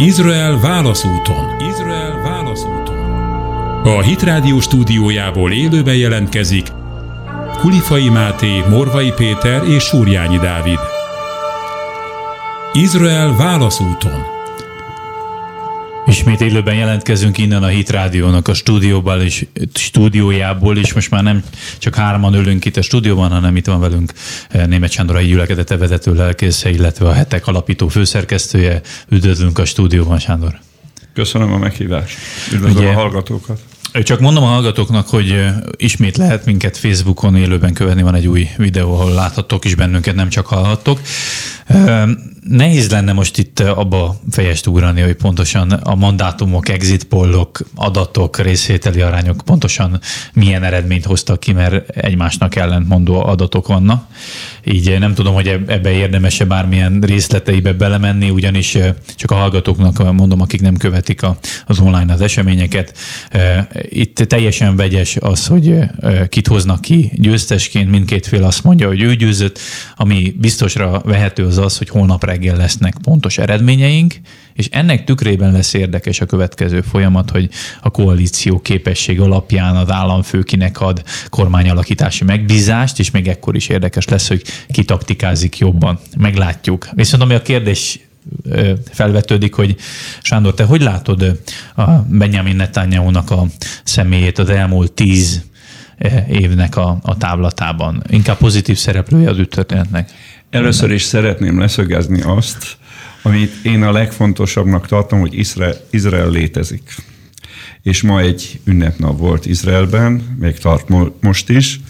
Izrael válaszúton. Izrael válaszúton. A Hitrádió stúdiójából élőben jelentkezik Kulifai Máté, Morvai Péter és Súrjányi Dávid. Izrael válaszúton. Ismét élőben jelentkezünk innen a Hit Rádiónak a stúdióból és, stúdiójából, és most már nem csak hárman ülünk itt a stúdióban, hanem itt van velünk eh, Német Sándor, gyülekezete vezető lelkésze, illetve a hetek alapító főszerkesztője. Üdvözlünk a stúdióban, Sándor. Köszönöm a meghívást. Üdvözlöm Ugye, a hallgatókat. Csak mondom a hallgatóknak, hogy ismét lehet minket Facebookon élőben követni, van egy új videó, ahol láthattok is bennünket, nem csak hallhattok. Nehéz lenne most itt abba fejest ugrani, hogy pontosan a mandátumok, exit pollok, adatok, részvételi arányok pontosan milyen eredményt hoztak ki, mert egymásnak ellentmondó adatok vannak. Így nem tudom, hogy ebbe érdemes-e bármilyen részleteibe belemenni, ugyanis csak a hallgatóknak mondom, akik nem követik az online az eseményeket. Itt teljesen vegyes az, hogy kit hoznak ki győztesként, mindkét fél azt mondja, hogy ő győzött, ami biztosra vehető az az, hogy holnap reggel lesznek pontos eredményeink, és ennek tükrében lesz érdekes a következő folyamat, hogy a koalíció képesség alapján az államfő kinek ad kormányalakítási megbízást, és még ekkor is érdekes lesz, hogy ki taktikázik jobban. Meglátjuk. Viszont ami a kérdés felvetődik, hogy Sándor, te hogy látod a Benjamin Netanyahu-nak a személyét az elmúlt tíz évnek a, a távlatában? Inkább pozitív szereplője az üttörténetnek? Először is szeretném leszögezni azt, amit én a legfontosabbnak tartom, hogy Izrael, Izrael létezik. És ma egy ünnepnap volt Izraelben, még tart most is,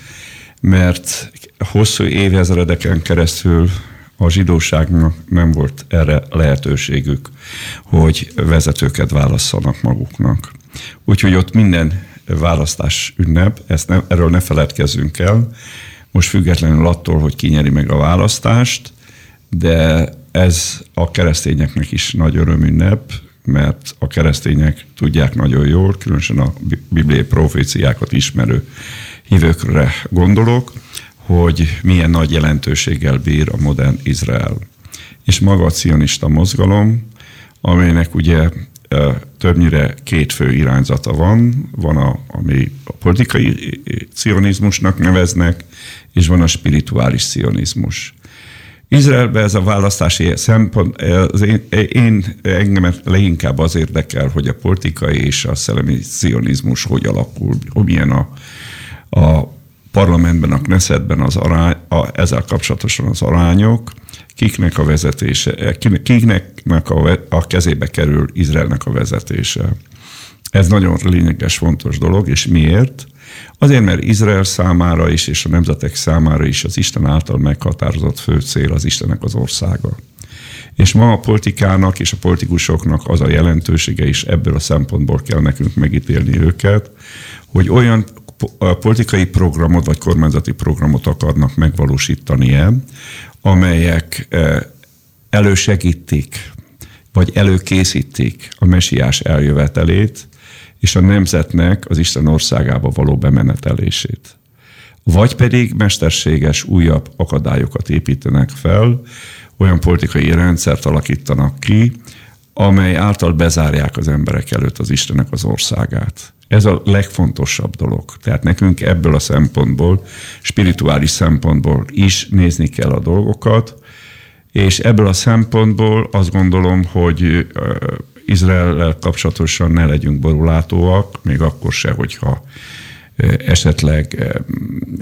mert hosszú évezredeken keresztül a zsidóságnak nem volt erre lehetőségük, hogy vezetőket válasszanak maguknak. Úgyhogy ott minden választás ünnep, ezt ne, erről ne feledkezzünk el, most függetlenül attól, hogy ki meg a választást, de ez a keresztényeknek is nagy örömünnep, mert a keresztények tudják nagyon jól, különösen a bibliai proféciákat ismerő hívőkre gondolok, hogy milyen nagy jelentőséggel bír a modern Izrael. És maga a cionista mozgalom, amelynek ugye többnyire két fő irányzata van. Van, a, ami a politikai cionizmusnak neveznek, és van a spirituális cionizmus. Izraelben ez a választási szempont, az én, én engem leginkább az érdekel, hogy a politikai és a szellemi cionizmus hogy alakul, hogy milyen a, a parlamentben, a Knessetben az arány, a, ezzel kapcsolatosan az arányok, kiknek a vezetése, kiknek a, a kezébe kerül Izraelnek a vezetése. Ez nagyon lényeges, fontos dolog, és miért? Azért, mert Izrael számára is, és a nemzetek számára is az Isten által meghatározott fő cél az Istennek az országa. És ma a politikának és a politikusoknak az a jelentősége is ebből a szempontból kell nekünk megítélni őket, hogy olyan politikai programot vagy kormányzati programot akarnak megvalósítani el, amelyek elősegítik, vagy előkészítik a mesiás eljövetelét, és a nemzetnek az Isten országába való bemenetelését. Vagy pedig mesterséges újabb akadályokat építenek fel, olyan politikai rendszert alakítanak ki, amely által bezárják az emberek előtt az Istenek az országát. Ez a legfontosabb dolog. Tehát nekünk ebből a szempontból, spirituális szempontból is nézni kell a dolgokat, és ebből a szempontból azt gondolom, hogy Izrael kapcsolatosan ne legyünk borulátóak, még akkor se, hogyha esetleg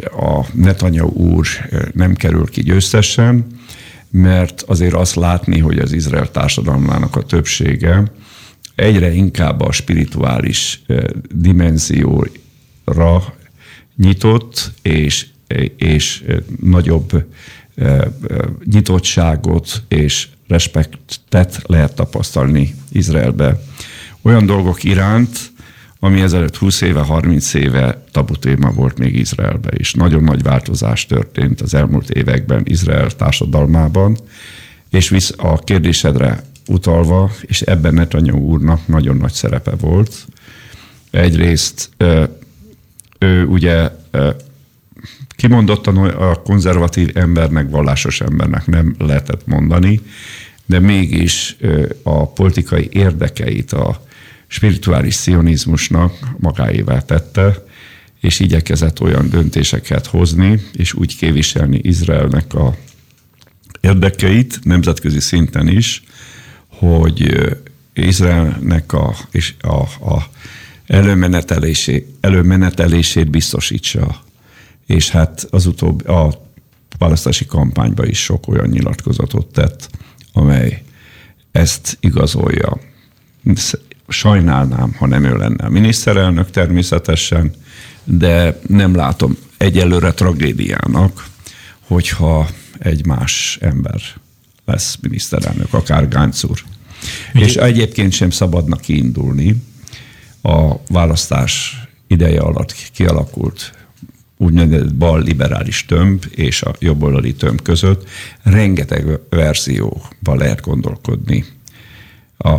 a Netanyahu úr nem kerül ki győztesen, mert azért azt látni, hogy az Izrael társadalmának a többsége egyre inkább a spirituális dimenzióra nyitott, és, és nagyobb nyitottságot és respektet lehet tapasztalni Izraelbe. Olyan dolgok iránt, ami ezelőtt 20 éve, 30 éve tabu téma volt még Izraelbe is. Nagyon nagy változás történt az elmúlt években Izrael társadalmában, és visz a kérdésedre utalva, és ebben Netanyahu úrnak nagyon nagy szerepe volt. Egyrészt ő ugye kimondottan a konzervatív embernek, vallásos embernek nem lehetett mondani, de mégis a politikai érdekeit a spirituális szionizmusnak magáévá tette, és igyekezett olyan döntéseket hozni, és úgy képviselni Izraelnek a érdekeit nemzetközi szinten is, hogy Izraelnek a, és a, a előmenetelését, biztosítsa. És hát az utóbbi, a választási kampányban is sok olyan nyilatkozatot tett, amely ezt igazolja. Sajnálnám, ha nem ő lenne a miniszterelnök természetesen, de nem látom egyelőre tragédiának, hogyha egy más ember lesz miniszterelnök, akár Gánc úr. És egyébként sem szabadna kiindulni a választás ideje alatt kialakult úgynevezett bal liberális tömb és a jobboldali tömb között rengeteg verzióban lehet gondolkodni. A,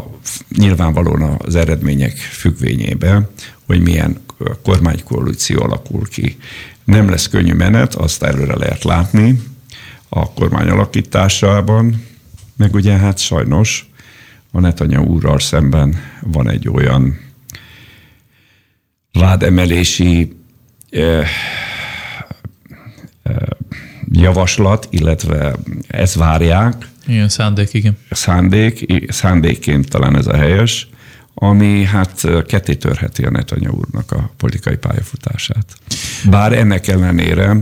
nyilvánvalóan az eredmények függvényében, hogy milyen kormánykoalíció alakul ki. Nem lesz könnyű menet, azt előre lehet látni a kormány alakításában, meg ugye hát sajnos a Netanyahu úrral szemben van egy olyan vádemelési javaslat, illetve ezt várják. Igen, szándék, igen. Szándék, szándékként talán ez a helyes, ami hát ketté törheti a Netanyahu úrnak a politikai pályafutását. Bár ennek ellenére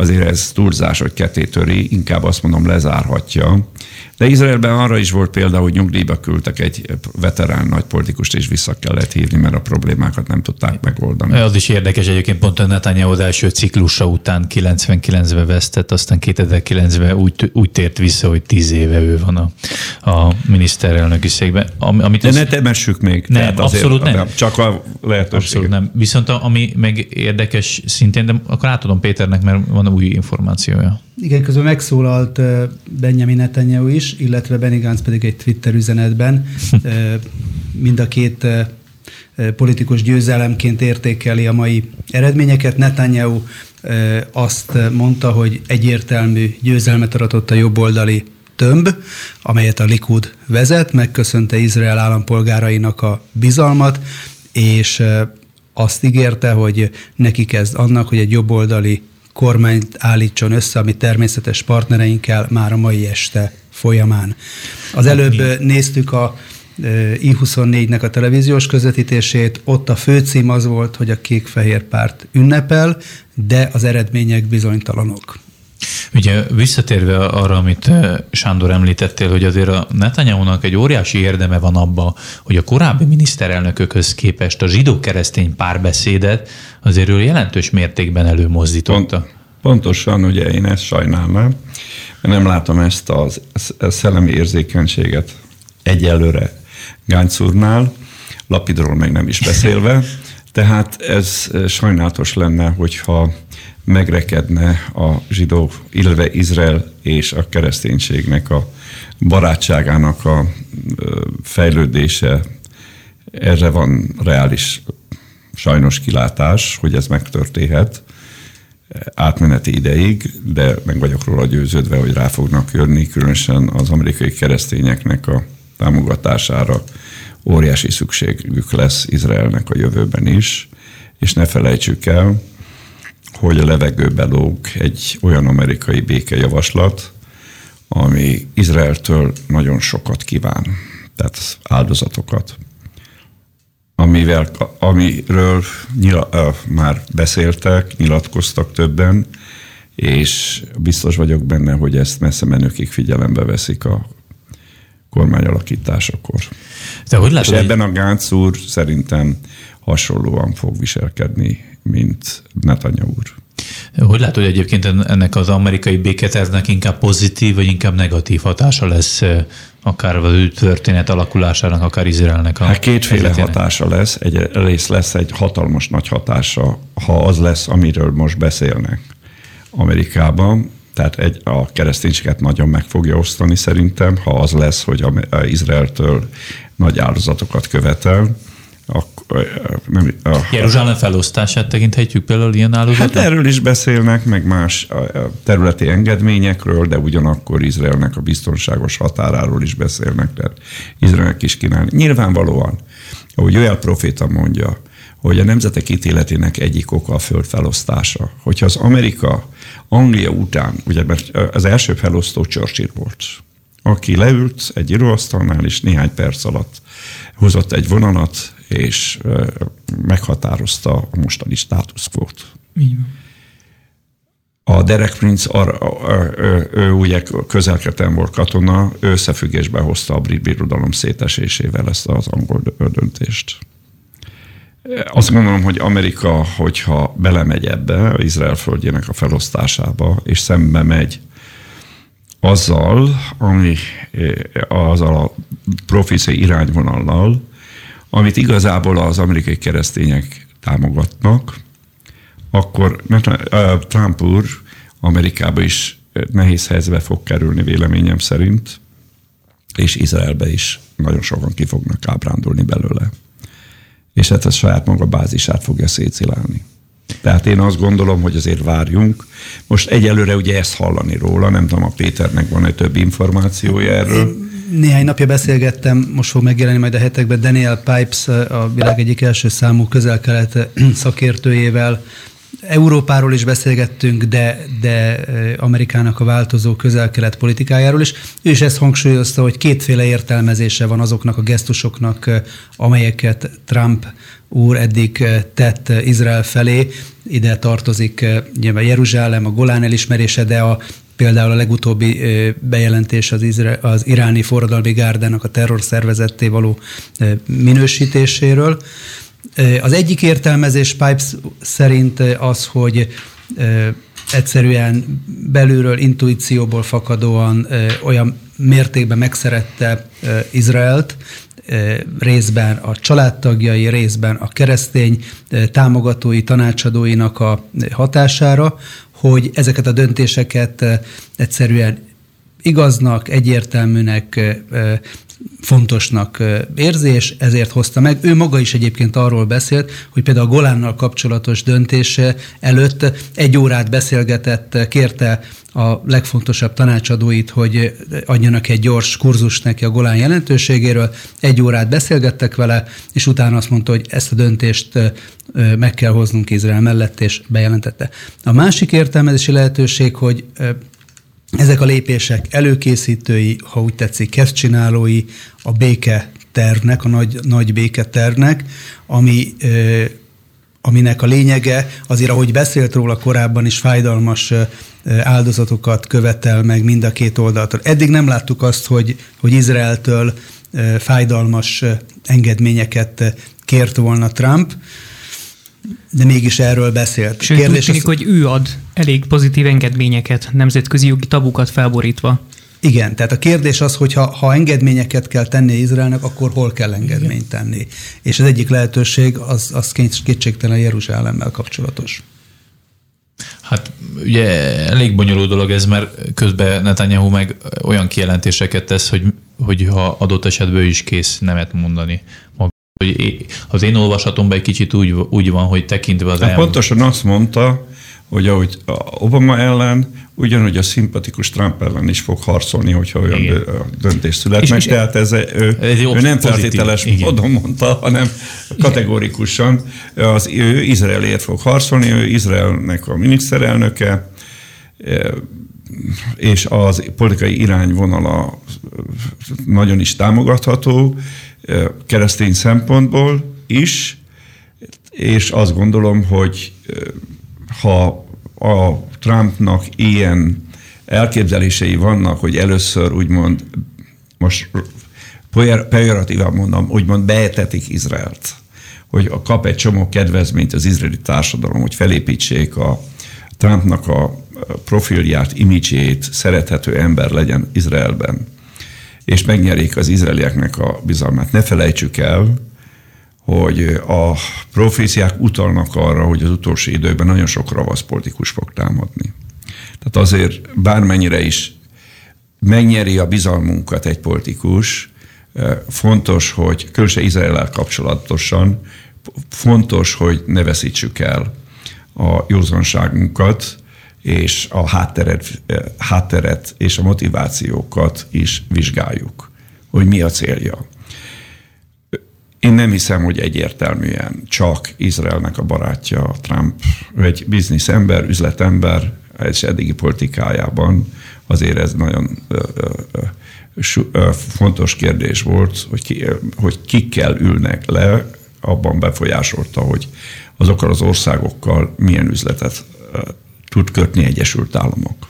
azért ez túlzás, hogy ketté töri, inkább azt mondom lezárhatja, de Izraelben arra is volt példa, hogy nyugdíjba küldtek egy veterán nagy politikust, és vissza kellett hívni, mert a problémákat nem tudták megoldani. Az is érdekes egyébként, pont a Netanyahu az első ciklusa után 99-ben vesztett, aztán 2009-ben úgy, úgy tért vissza, hogy 10 éve ő van a, a miniszterelnöki székben. Amit De ne temessük még. Nem, tehát abszolút nem. Csak a lehetőség. Abszolút nem. Viszont ami meg érdekes szintén, de akkor átadom Péternek, mert van új információja. Igen, közben megszólalt Benjamin Netanyahu is, illetve Benny Gantz pedig egy Twitter üzenetben. Mind a két politikus győzelemként értékeli a mai eredményeket. Netanyahu azt mondta, hogy egyértelmű győzelmet aratott a jobboldali tömb, amelyet a Likud vezet, megköszönte Izrael állampolgárainak a bizalmat, és azt ígérte, hogy neki kezd annak, hogy egy jobboldali kormányt állítson össze, ami természetes partnereinkkel már a mai este folyamán. Az előbb néztük a I24-nek a televíziós közvetítését, ott a főcím az volt, hogy a kék-fehér párt ünnepel, de az eredmények bizonytalanok. Ugye visszatérve arra, amit eh, Sándor említettél, hogy azért a Netanyahu-nak egy óriási érdeme van abba, hogy a korábbi miniszterelnökökhöz képest a zsidó-keresztény párbeszédet azért ő jelentős mértékben előmozdította. Pont, pontosan, ugye én ezt sajnálnám, nem látom ezt a szellemi érzékenységet egyelőre Gánc úrnál, Lapidról meg nem is beszélve, tehát ez sajnálatos lenne, hogyha megrekedne a zsidó, illetve Izrael és a kereszténységnek a barátságának a fejlődése. Erre van reális sajnos kilátás, hogy ez megtörténhet átmeneti ideig, de meg vagyok róla győződve, hogy rá fognak jönni, különösen az amerikai keresztényeknek a támogatására óriási szükségük lesz Izraelnek a jövőben is, és ne felejtsük el, hogy a levegőbe lóg egy olyan amerikai békejavaslat, ami Izraeltől nagyon sokat kíván, tehát áldozatokat. Amivel, amiről nyila, uh, már beszéltek, nyilatkoztak többen, és biztos vagyok benne, hogy ezt messze menőkig figyelembe veszik a kormányalakításakor. De hogy látod, és ebben a Gánc úr szerintem hasonlóan fog viselkedni, mint Netanyahu úr. Hogy látod egyébként ennek az amerikai béketervnek inkább pozitív, vagy inkább negatív hatása lesz akár az ő történet alakulásának, akár Izraelnek a Hát kétféle helyzetének. hatása lesz. Egy rész lesz egy hatalmas nagy hatása, ha az lesz, amiről most beszélnek Amerikában, tehát egy, a kereszténységet nagyon meg fogja osztani szerintem, ha az lesz, hogy a, a Izraeltől nagy áldozatokat követel, nem, a, Jeruzsálem felosztását tekinthetjük például ilyen állózatnak? Hát erről is beszélnek, meg más területi engedményekről, de ugyanakkor Izraelnek a biztonságos határáról is beszélnek, tehát Izraelnek is kínálni. Nyilvánvalóan, ahogy olyan proféta mondja, hogy a nemzetek ítéletének egyik oka a föld felosztása. Hogyha az Amerika Anglia után, ugye mert az első felosztó Churchill volt, aki leült egy íróasztalnál, és néhány perc alatt hozott egy vonalat, és meghatározta a mostani státuszkvót. A Derek Prince, arra, ő, ő ugye közelketen volt katona, ő összefüggésbe hozta a brit birodalom szétesésével ezt az angol döntést. Azt gondolom, hogy Amerika, hogyha belemegy ebbe, Izrael földjének a felosztásába, és szembe megy azzal, ami azzal a proféciai irányvonallal, amit igazából az amerikai keresztények támogatnak, akkor Trump úr Amerikába is nehéz helyzetbe fog kerülni véleményem szerint, és Izraelbe is nagyon sokan ki fognak ábrándulni belőle. És hát a saját maga bázisát fogja szétszilálni. Tehát én azt gondolom, hogy azért várjunk. Most egyelőre ugye ezt hallani róla, nem tudom, a Péternek van-e több információja erről. Néhány napja beszélgettem, most fog megjelenni majd a hetekben Daniel Pipes, a világ egyik első számú közel-kelet szakértőjével, Európáról is beszélgettünk, de, de Amerikának a változó közel-kelet politikájáról is. Ő is ezt hangsúlyozta, hogy kétféle értelmezése van azoknak a gesztusoknak, amelyeket Trump úr eddig tett Izrael felé. Ide tartozik ugye, Jeruzsálem, a Golán elismerése, de a Például a legutóbbi bejelentés az, izra, az iráni forradalmi gárdának a terrorszervezetté való minősítéséről. Az egyik értelmezés Pipes szerint az, hogy egyszerűen belülről, intuícióból fakadóan olyan mértékben megszerette Izraelt, részben a családtagjai, részben a keresztény támogatói, tanácsadóinak a hatására, hogy ezeket a döntéseket egyszerűen igaznak, egyértelműnek, fontosnak érzés, ezért hozta meg. Ő maga is egyébként arról beszélt, hogy például a Golánnal kapcsolatos döntése előtt egy órát beszélgetett, kérte a legfontosabb tanácsadóit, hogy adjanak egy gyors kurzust neki a Golán jelentőségéről. Egy órát beszélgettek vele, és utána azt mondta, hogy ezt a döntést meg kell hoznunk Izrael mellett, és bejelentette. A másik értelmezési lehetőség, hogy ezek a lépések előkészítői, ha úgy tetszik, kezdcsinálói a béke tervnek, a nagy, nagy béketervnek, ami aminek a lényege azért, ahogy beszélt róla korábban is, fájdalmas áldozatokat követel meg mind a két oldaltól. Eddig nem láttuk azt, hogy, hogy Izraeltől fájdalmas engedményeket kért volna Trump de mégis erről beszélt. Sőt, Kérdés úgy tűnik, az... hogy ő ad elég pozitív engedményeket, nemzetközi jogi tabukat felborítva. Igen, tehát a kérdés az, hogy ha, ha engedményeket kell tenni Izraelnek, akkor hol kell engedményt tenni. És az egyik lehetőség az, az kétségtelen Jeruzsálemmel kapcsolatos. Hát ugye elég bonyolult dolog ez, mert közben Netanyahu meg olyan kijelentéseket tesz, hogy, hogy ha adott esetben ő is kész nemet mondani hogy az én olvasatomban egy kicsit úgy, úgy van, hogy tekintve az hát elmúlt... Pontosan azt mondta, hogy ahogy Obama ellen, ugyanúgy a szimpatikus Trump ellen is fog harcolni, hogyha olyan Igen. döntés születnek. És, és Tehát ez, ő, ez ő nem feltételes módon mondta, hanem kategórikusan az, ő Izraelért fog harcolni, ő Izraelnek a miniszterelnöke, és az politikai irányvonala nagyon is támogatható, keresztény szempontból is, és azt gondolom, hogy ha a Trumpnak ilyen elképzelései vannak, hogy először úgymond, most pejoratívan mondom, úgymond beetetik Izraelt, hogy kap egy csomó kedvezményt az izraeli társadalom, hogy felépítsék a Trumpnak a profilját, imidzsét, szerethető ember legyen Izraelben és megnyerik az izraelieknek a bizalmát. Ne felejtsük el, hogy a proféciák utalnak arra, hogy az utolsó időben nagyon sok ravasz politikus fog támadni. Tehát azért bármennyire is megnyeri a bizalmunkat egy politikus, fontos, hogy különösen Izrael kapcsolatosan fontos, hogy ne veszítsük el a józanságunkat, és a hátteret, hátteret és a motivációkat is vizsgáljuk, hogy mi a célja. Én nem hiszem, hogy egyértelműen csak Izraelnek a barátja Trump, egy bizniszember, üzletember, és eddigi politikájában azért ez nagyon fontos kérdés volt, hogy, ki, hogy kikkel ülnek le, abban befolyásolta, hogy azokkal az országokkal milyen üzletet tud kötni Egyesült Államok.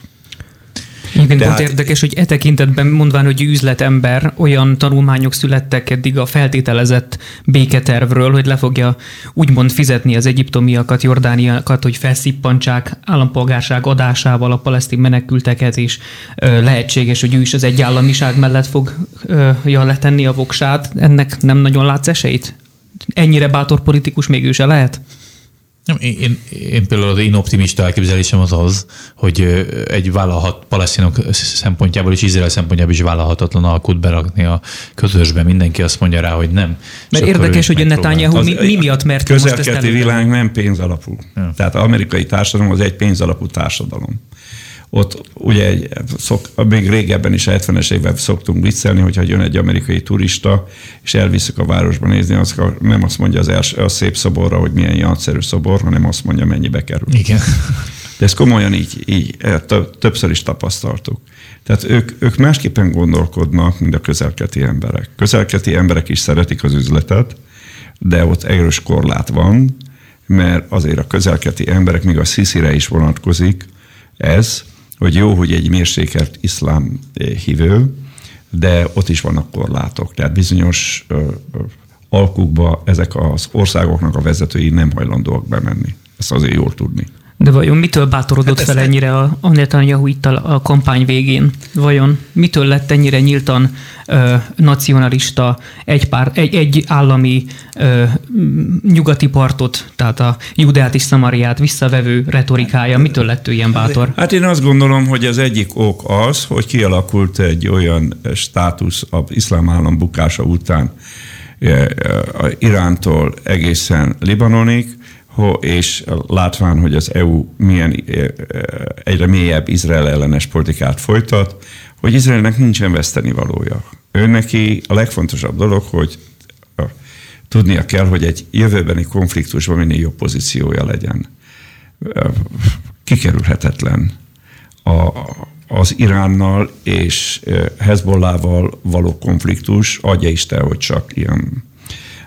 Igen, Tehát... pont érdekes, hogy e tekintetben mondván, hogy üzletember, olyan tanulmányok születtek eddig a feltételezett béketervről, hogy le fogja úgymond fizetni az egyiptomiakat, jordániakat, hogy felszippantsák állampolgárság adásával a palesztin menekülteket, és lehetséges, hogy ő is az egyállamiság mellett fogja letenni a voksát. Ennek nem nagyon látsz esélyt? Ennyire bátor politikus még ő se lehet? Nem, én, én például az én optimista elképzelésem az az, hogy egy vállalhat palesztinok szempontjából és Izrael szempontjából is vállalhatatlan alkut berakni a közösbe. Mindenki azt mondja rá, hogy nem. Mert érdekes, hogy a Netanyahu mi, mi miatt mert most ezt világ nem pénzalapú. Ja. Tehát az amerikai társadalom az egy pénzalapú társadalom ott ugye egy, szok, még régebben is, a 70-es évben szoktunk viccelni, hogyha jön egy amerikai turista, és elviszük a városba nézni, az nem azt mondja az első, a szép szoborra, hogy milyen nagyszerű szobor, hanem azt mondja, mennyibe kerül. Igen. De ezt komolyan így, így e, többször is tapasztaltuk. Tehát ők, ők másképpen gondolkodnak, mint a közelketi emberek. Közelketi emberek is szeretik az üzletet, de ott erős korlát van, mert azért a közelketi emberek, még a sziszire is vonatkozik ez, hogy jó, hogy egy mérsékelt iszlám eh, hívő, de ott is vannak korlátok. Tehát bizonyos alkukba ezek az országoknak a vezetői nem hajlandóak bemenni. Ezt azért jól tudni. De vajon mitől bátorodott hát fel ennyire a, a Netanyahu itt a, a kampány végén? Vajon mitől lett ennyire nyíltan ö, nacionalista, egy, pár, egy, egy állami ö, nyugati partot, tehát a Judeát és Szamariát visszavevő retorikája? Mitől lett ő ilyen bátor? Hát én azt gondolom, hogy az egyik ok az, hogy kialakult egy olyan státusz az iszlám állam bukása után, Irántól egészen Libanonig, és látván, hogy az EU milyen egyre mélyebb Izrael ellenes politikát folytat, hogy Izraelnek nincsen veszteni valója. Ő neki a legfontosabb dolog, hogy tudnia kell, hogy egy jövőbeni konfliktusban minél jobb pozíciója legyen. Kikerülhetetlen a, az Iránnal és Hezbollával való konfliktus, adja Isten, hogy csak ilyen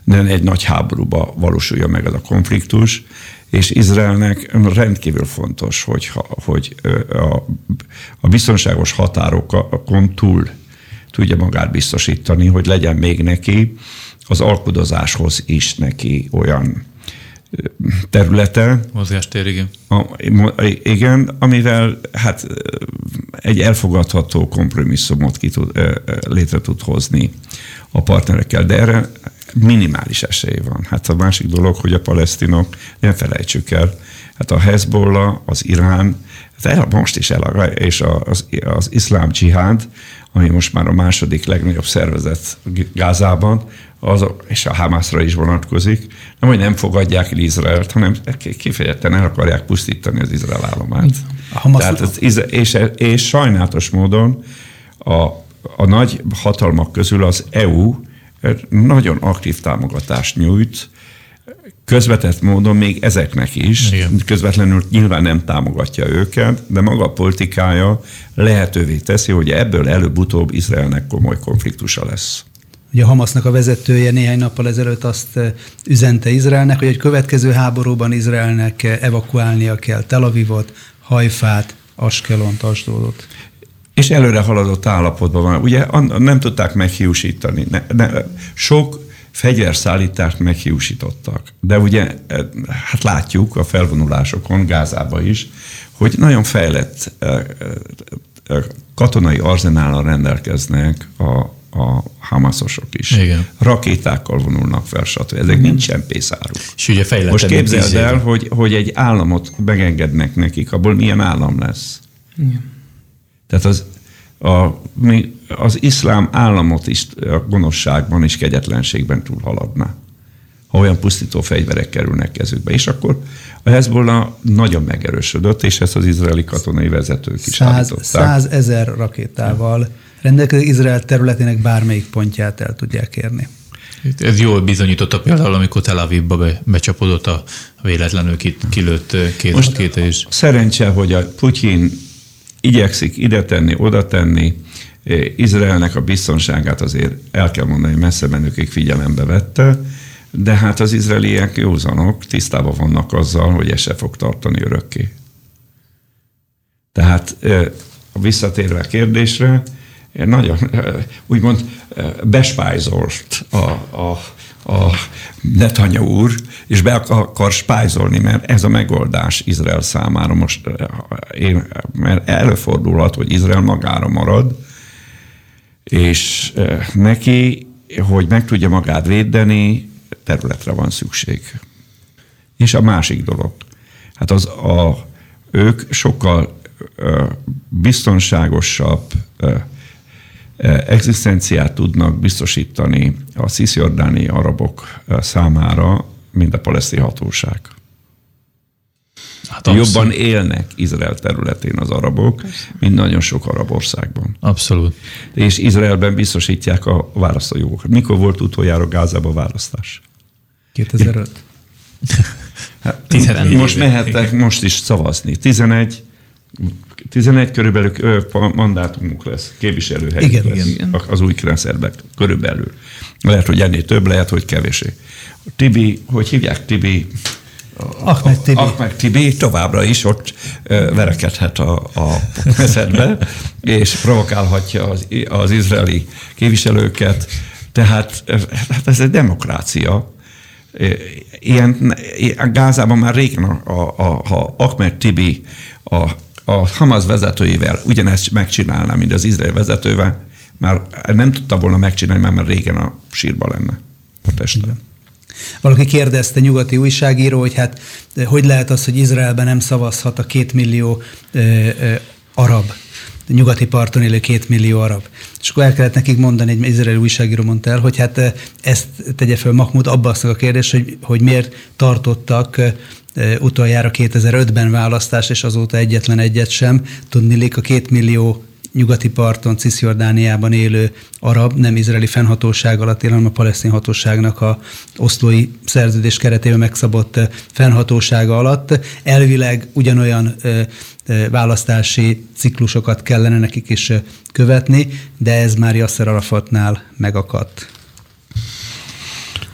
nem egy nagy háborúba valósulja meg ez a konfliktus, és Izraelnek rendkívül fontos, hogy, hogy a, a biztonságos határokon túl tudja magát biztosítani, hogy legyen még neki az alkudozáshoz is neki olyan területe. Mozgástér, igen. A, igen, amivel hát egy elfogadható kompromisszumot ki tud, létre tud hozni a partnerekkel. De erre minimális esély van. Hát a másik dolog, hogy a palesztinok, nem felejtsük el, hát a Hezbollah, az Irán, hát most is el, és az, az iszlám dzsihád, ami most már a második legnagyobb szervezet Gázában, az, és a Hamászra is vonatkozik, nem, hogy nem fogadják el Izraelt, hanem kifejezetten el akarják pusztítani az Izrael állományt. Tehát az, és, és sajnálatos módon a, a nagy hatalmak közül az EU nagyon aktív támogatást nyújt, közvetett módon még ezeknek is, Igen. közvetlenül nyilván nem támogatja őket, de maga a politikája lehetővé teszi, hogy ebből előbb-utóbb Izraelnek komoly konfliktusa lesz. Ugye a Hamasznak a vezetője néhány nappal ezelőtt azt eh, üzente Izraelnek, hogy egy következő háborúban Izraelnek eh, evakuálnia kell Tel Avivot, Hajfát, Askelont, Asdódot és előre haladott állapotban van. Ugye nem tudták meghiúsítani. Ne, ne, sok fegyverszállítást meghiúsítottak. De ugye, e, hát látjuk a felvonulásokon, Gázába is, hogy nagyon fejlett e, e, katonai arzenállal rendelkeznek a, a Hamaszosok is. Igen. Rakétákkal vonulnak fel, stb. Ezek mm. nincs csempészáruk. És ugye Most képzeld el, hogy, hogy egy államot megengednek nekik, abból milyen állam lesz. Igen. Tehát az, a, az iszlám államot is a gonoszságban és kegyetlenségben túlhaladna. ha olyan pusztító fegyverek kerülnek kezükbe. És akkor a Hezbollah nagyon megerősödött, és ezt az izraeli katonai vezetők is száz, száz ezer rakétával rendelkezik Izrael területének bármelyik pontját el tudják érni. Ez jól bizonyította például, amikor Tel Avivba be, becsapodott a véletlenül kilőtt két Most rakéta is. Szerencse, hogy a Putyin igyekszik ide tenni, oda tenni, Izraelnek a biztonságát azért el kell mondani, messze menőkig figyelembe vette, de hát az izraeliek józanok tisztában vannak azzal, hogy ez se fog tartani örökké. Tehát visszatérve a kérdésre, nagyon úgymond bespájzolt a, a, a Netanya úr, és be akar spájzolni, mert ez a megoldás Izrael számára most, én, mert előfordulhat, hogy Izrael magára marad, és neki, hogy meg tudja magát védeni, területre van szükség. És a másik dolog, hát az a, ők sokkal biztonságosabb egzisztenciát tudnak biztosítani a sziszjordáni arabok számára, mint a paleszti hatóság. Hát Jobban élnek Izrael területén az arabok, mint nagyon sok arab országban. Abszolút. És Izraelben biztosítják a választójogokat. Mikor volt utoljára Gázában választás? 2005. Hát, most mehettek most is szavazni. 11, 11 körülbelül mandátumunk lesz, képviselőhely igen, lesz igen. az új rendszerben körülbelül. Lehet, hogy ennél több, lehet, hogy kevésé. Tibi, hogy hívják Tibi? Ahmed Tibi. Ahmed Tibi továbbra is ott verekedhet a, a mezedbe, és provokálhatja az, az izraeli képviselőket. Tehát hát ez egy demokrácia. Ilyen, Gázában már régen, a, a, a, a Ahmed Tibi a, a Hamas vezetőivel ugyanezt megcsinálná, mint az izrael vezetővel, már nem tudta volna megcsinálni, mert már régen a sírba lenne a testben. Valaki kérdezte nyugati újságíró, hogy hát hogy lehet az, hogy Izraelben nem szavazhat a két millió ö, ö, arab, nyugati parton élő két millió arab. És akkor el kellett nekik mondani, egy izraeli újságíró mondta el, hogy hát ezt tegye fel Mahmoud Abbasnak a kérdés, hogy, hogy miért tartottak utoljára 2005-ben választás, és azóta egyetlen egyet sem. Tudnilik a két millió nyugati parton, Cisjordániában élő arab, nem izraeli fennhatóság alatt él, hanem a palesztin hatóságnak a oszlói szerződés keretében megszabott fennhatósága alatt. Elvileg ugyanolyan választási ciklusokat kellene nekik is követni, de ez már Yasser Arafatnál megakadt.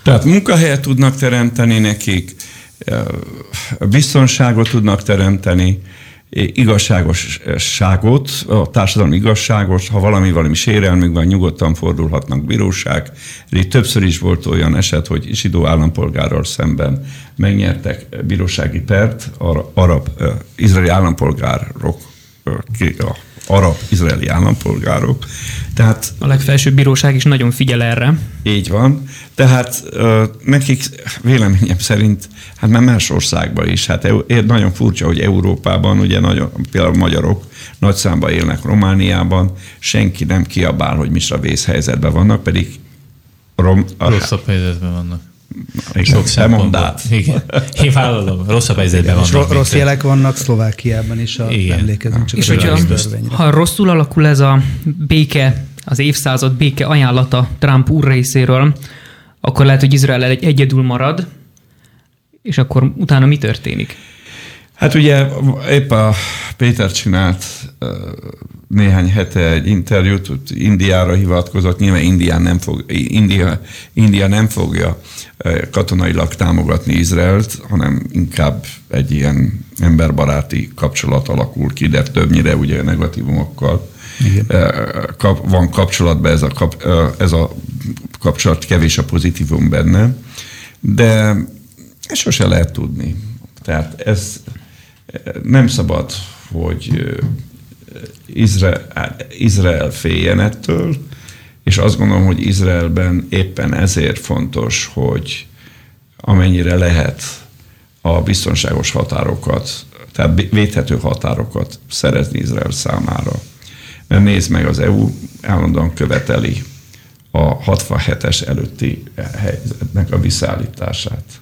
Tehát munkahelyet tudnak teremteni nekik, biztonságot tudnak teremteni, igazságosságot, a társadalmi igazságos, ha valami valami sérelmük van, nyugodtan fordulhatnak bíróság. Itt többször is volt olyan eset, hogy zsidó állampolgárral szemben megnyertek bírósági pert, arab, izraeli állampolgárok, arab-izraeli állampolgárok. Tehát, a legfelsőbb bíróság is nagyon figyel erre. Így van. Tehát nekik véleményem szerint, hát már más országban is, hát nagyon furcsa, hogy Európában, ugye nagyon, például a magyarok nagy számban élnek Romániában, senki nem kiabál, hogy misra vészhelyzetben vannak, pedig rom, rosszabb helyzetben vannak. Sok szemondát. Igen. Én vállalom, rosszabb helyzetben vannak. Rossz, rossz jelek vannak Szlovákiában is, a Igen. emlékezünk csak És hogyha, ha rosszul alakul ez a béke, az évszázad béke ajánlata Trump úr részéről, akkor lehet, hogy Izrael egy egyedül marad, és akkor utána mi történik? Hát ugye épp a Péter csinált néhány hete egy interjút, Indiára hivatkozott, nyilván India nem, fog, India, India nem fogja katonailag támogatni Izraelt, hanem inkább egy ilyen emberbaráti kapcsolat alakul ki, de többnyire ugye negatívumokkal Igen. van kapcsolatban ez a, kap, ez a kapcsolat, kevés a pozitívum benne, de ezt sose lehet tudni. Tehát ez nem szabad, hogy Izrael, Izrael féljen ettől, és azt gondolom, hogy Izraelben éppen ezért fontos, hogy amennyire lehet a biztonságos határokat, tehát védhető határokat szerezni Izrael számára. Mert nézd meg, az EU állandóan követeli a 67-es előtti helyzetnek a visszaállítását.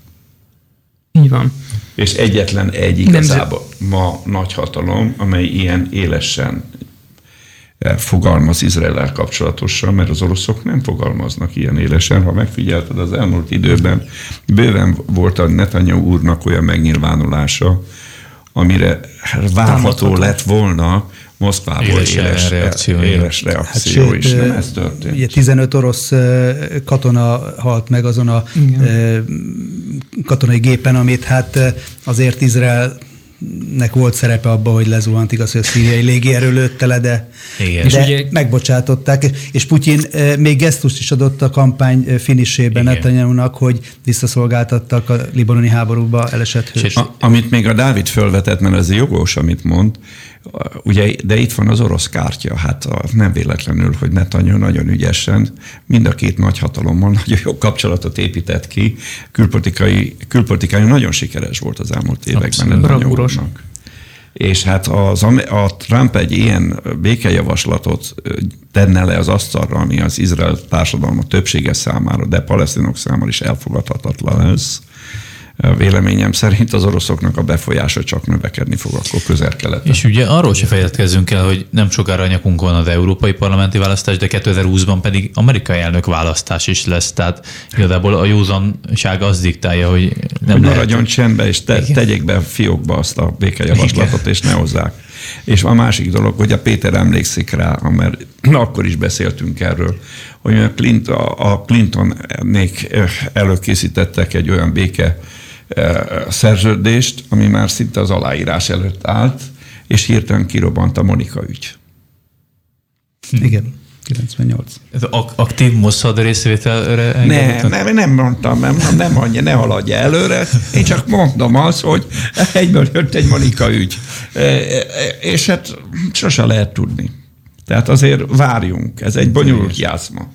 Így van. És egyetlen egy igazából ma nagy hatalom, amely ilyen élesen eh, fogalmaz Izrael kapcsolatosan, mert az oroszok nem fogalmaznak ilyen élesen. Ha megfigyelted az elmúlt időben, bőven volt a Netanyahu úrnak olyan megnyilvánulása, amire várható lett volna, Moszkvából éles, éles reakció, éles reakció hát, is, nem ez történt. Ugye 15 orosz katona halt meg azon a Igen. katonai gépen, amit hát azért Izrael nek volt szerepe abban, hogy lezuhant igaz, hogy a szíriai légierő lőtte le, de, Igen. de ugye... megbocsátották. És Putyin még gesztust is adott a kampány finisében Netanyahu-nak, hogy visszaszolgáltattak a libanoni háborúba elesett hős. A, amit még a Dávid fölvetett, mert ez jogos, amit mond, ugye, de itt van az orosz kártya, hát nem véletlenül, hogy Netanyahu nagyon ügyesen mind a két nagy hatalommal nagyon jó kapcsolatot épített ki. Külpolitikai, külpolitikai nagyon sikeres volt az elmúlt években. Bravúrosnak. És hát az, a Trump egy ilyen békejavaslatot tenne le az asztalra, ami az Izrael társadalma többsége számára, de palesztinok számára is elfogadhatatlan lesz véleményem szerint az oroszoknak a befolyása csak növekedni fog akkor közel-keleten. És ugye arról se feledkezzünk el, hogy nem sokára nyakunk van az európai parlamenti választás, de 2020-ban pedig amerikai elnök választás is lesz, tehát igazából a józanság az diktálja, hogy nem hogy lehet. Maradjon csendbe, és te, tegyék be a fiókba azt a békejavaslatot, és ne hozzák. És a másik dolog, hogy a Péter emlékszik rá, mert akkor is beszéltünk erről, hogy a Clinton, a Clinton-nék előkészítettek egy olyan béke szerződést, ami már szinte az aláírás előtt állt, és hirtelen kirobbant a Monika ügy. Igen. 98. Ez aktív Mossad részvételre? Nem, nem, nem mondtam, nem, nem annyi, ne haladja előre. Én csak mondom azt, hogy egyből jött egy Monika ügy. És hát sose lehet tudni. Tehát azért várjunk, ez egy bonyolult játszma.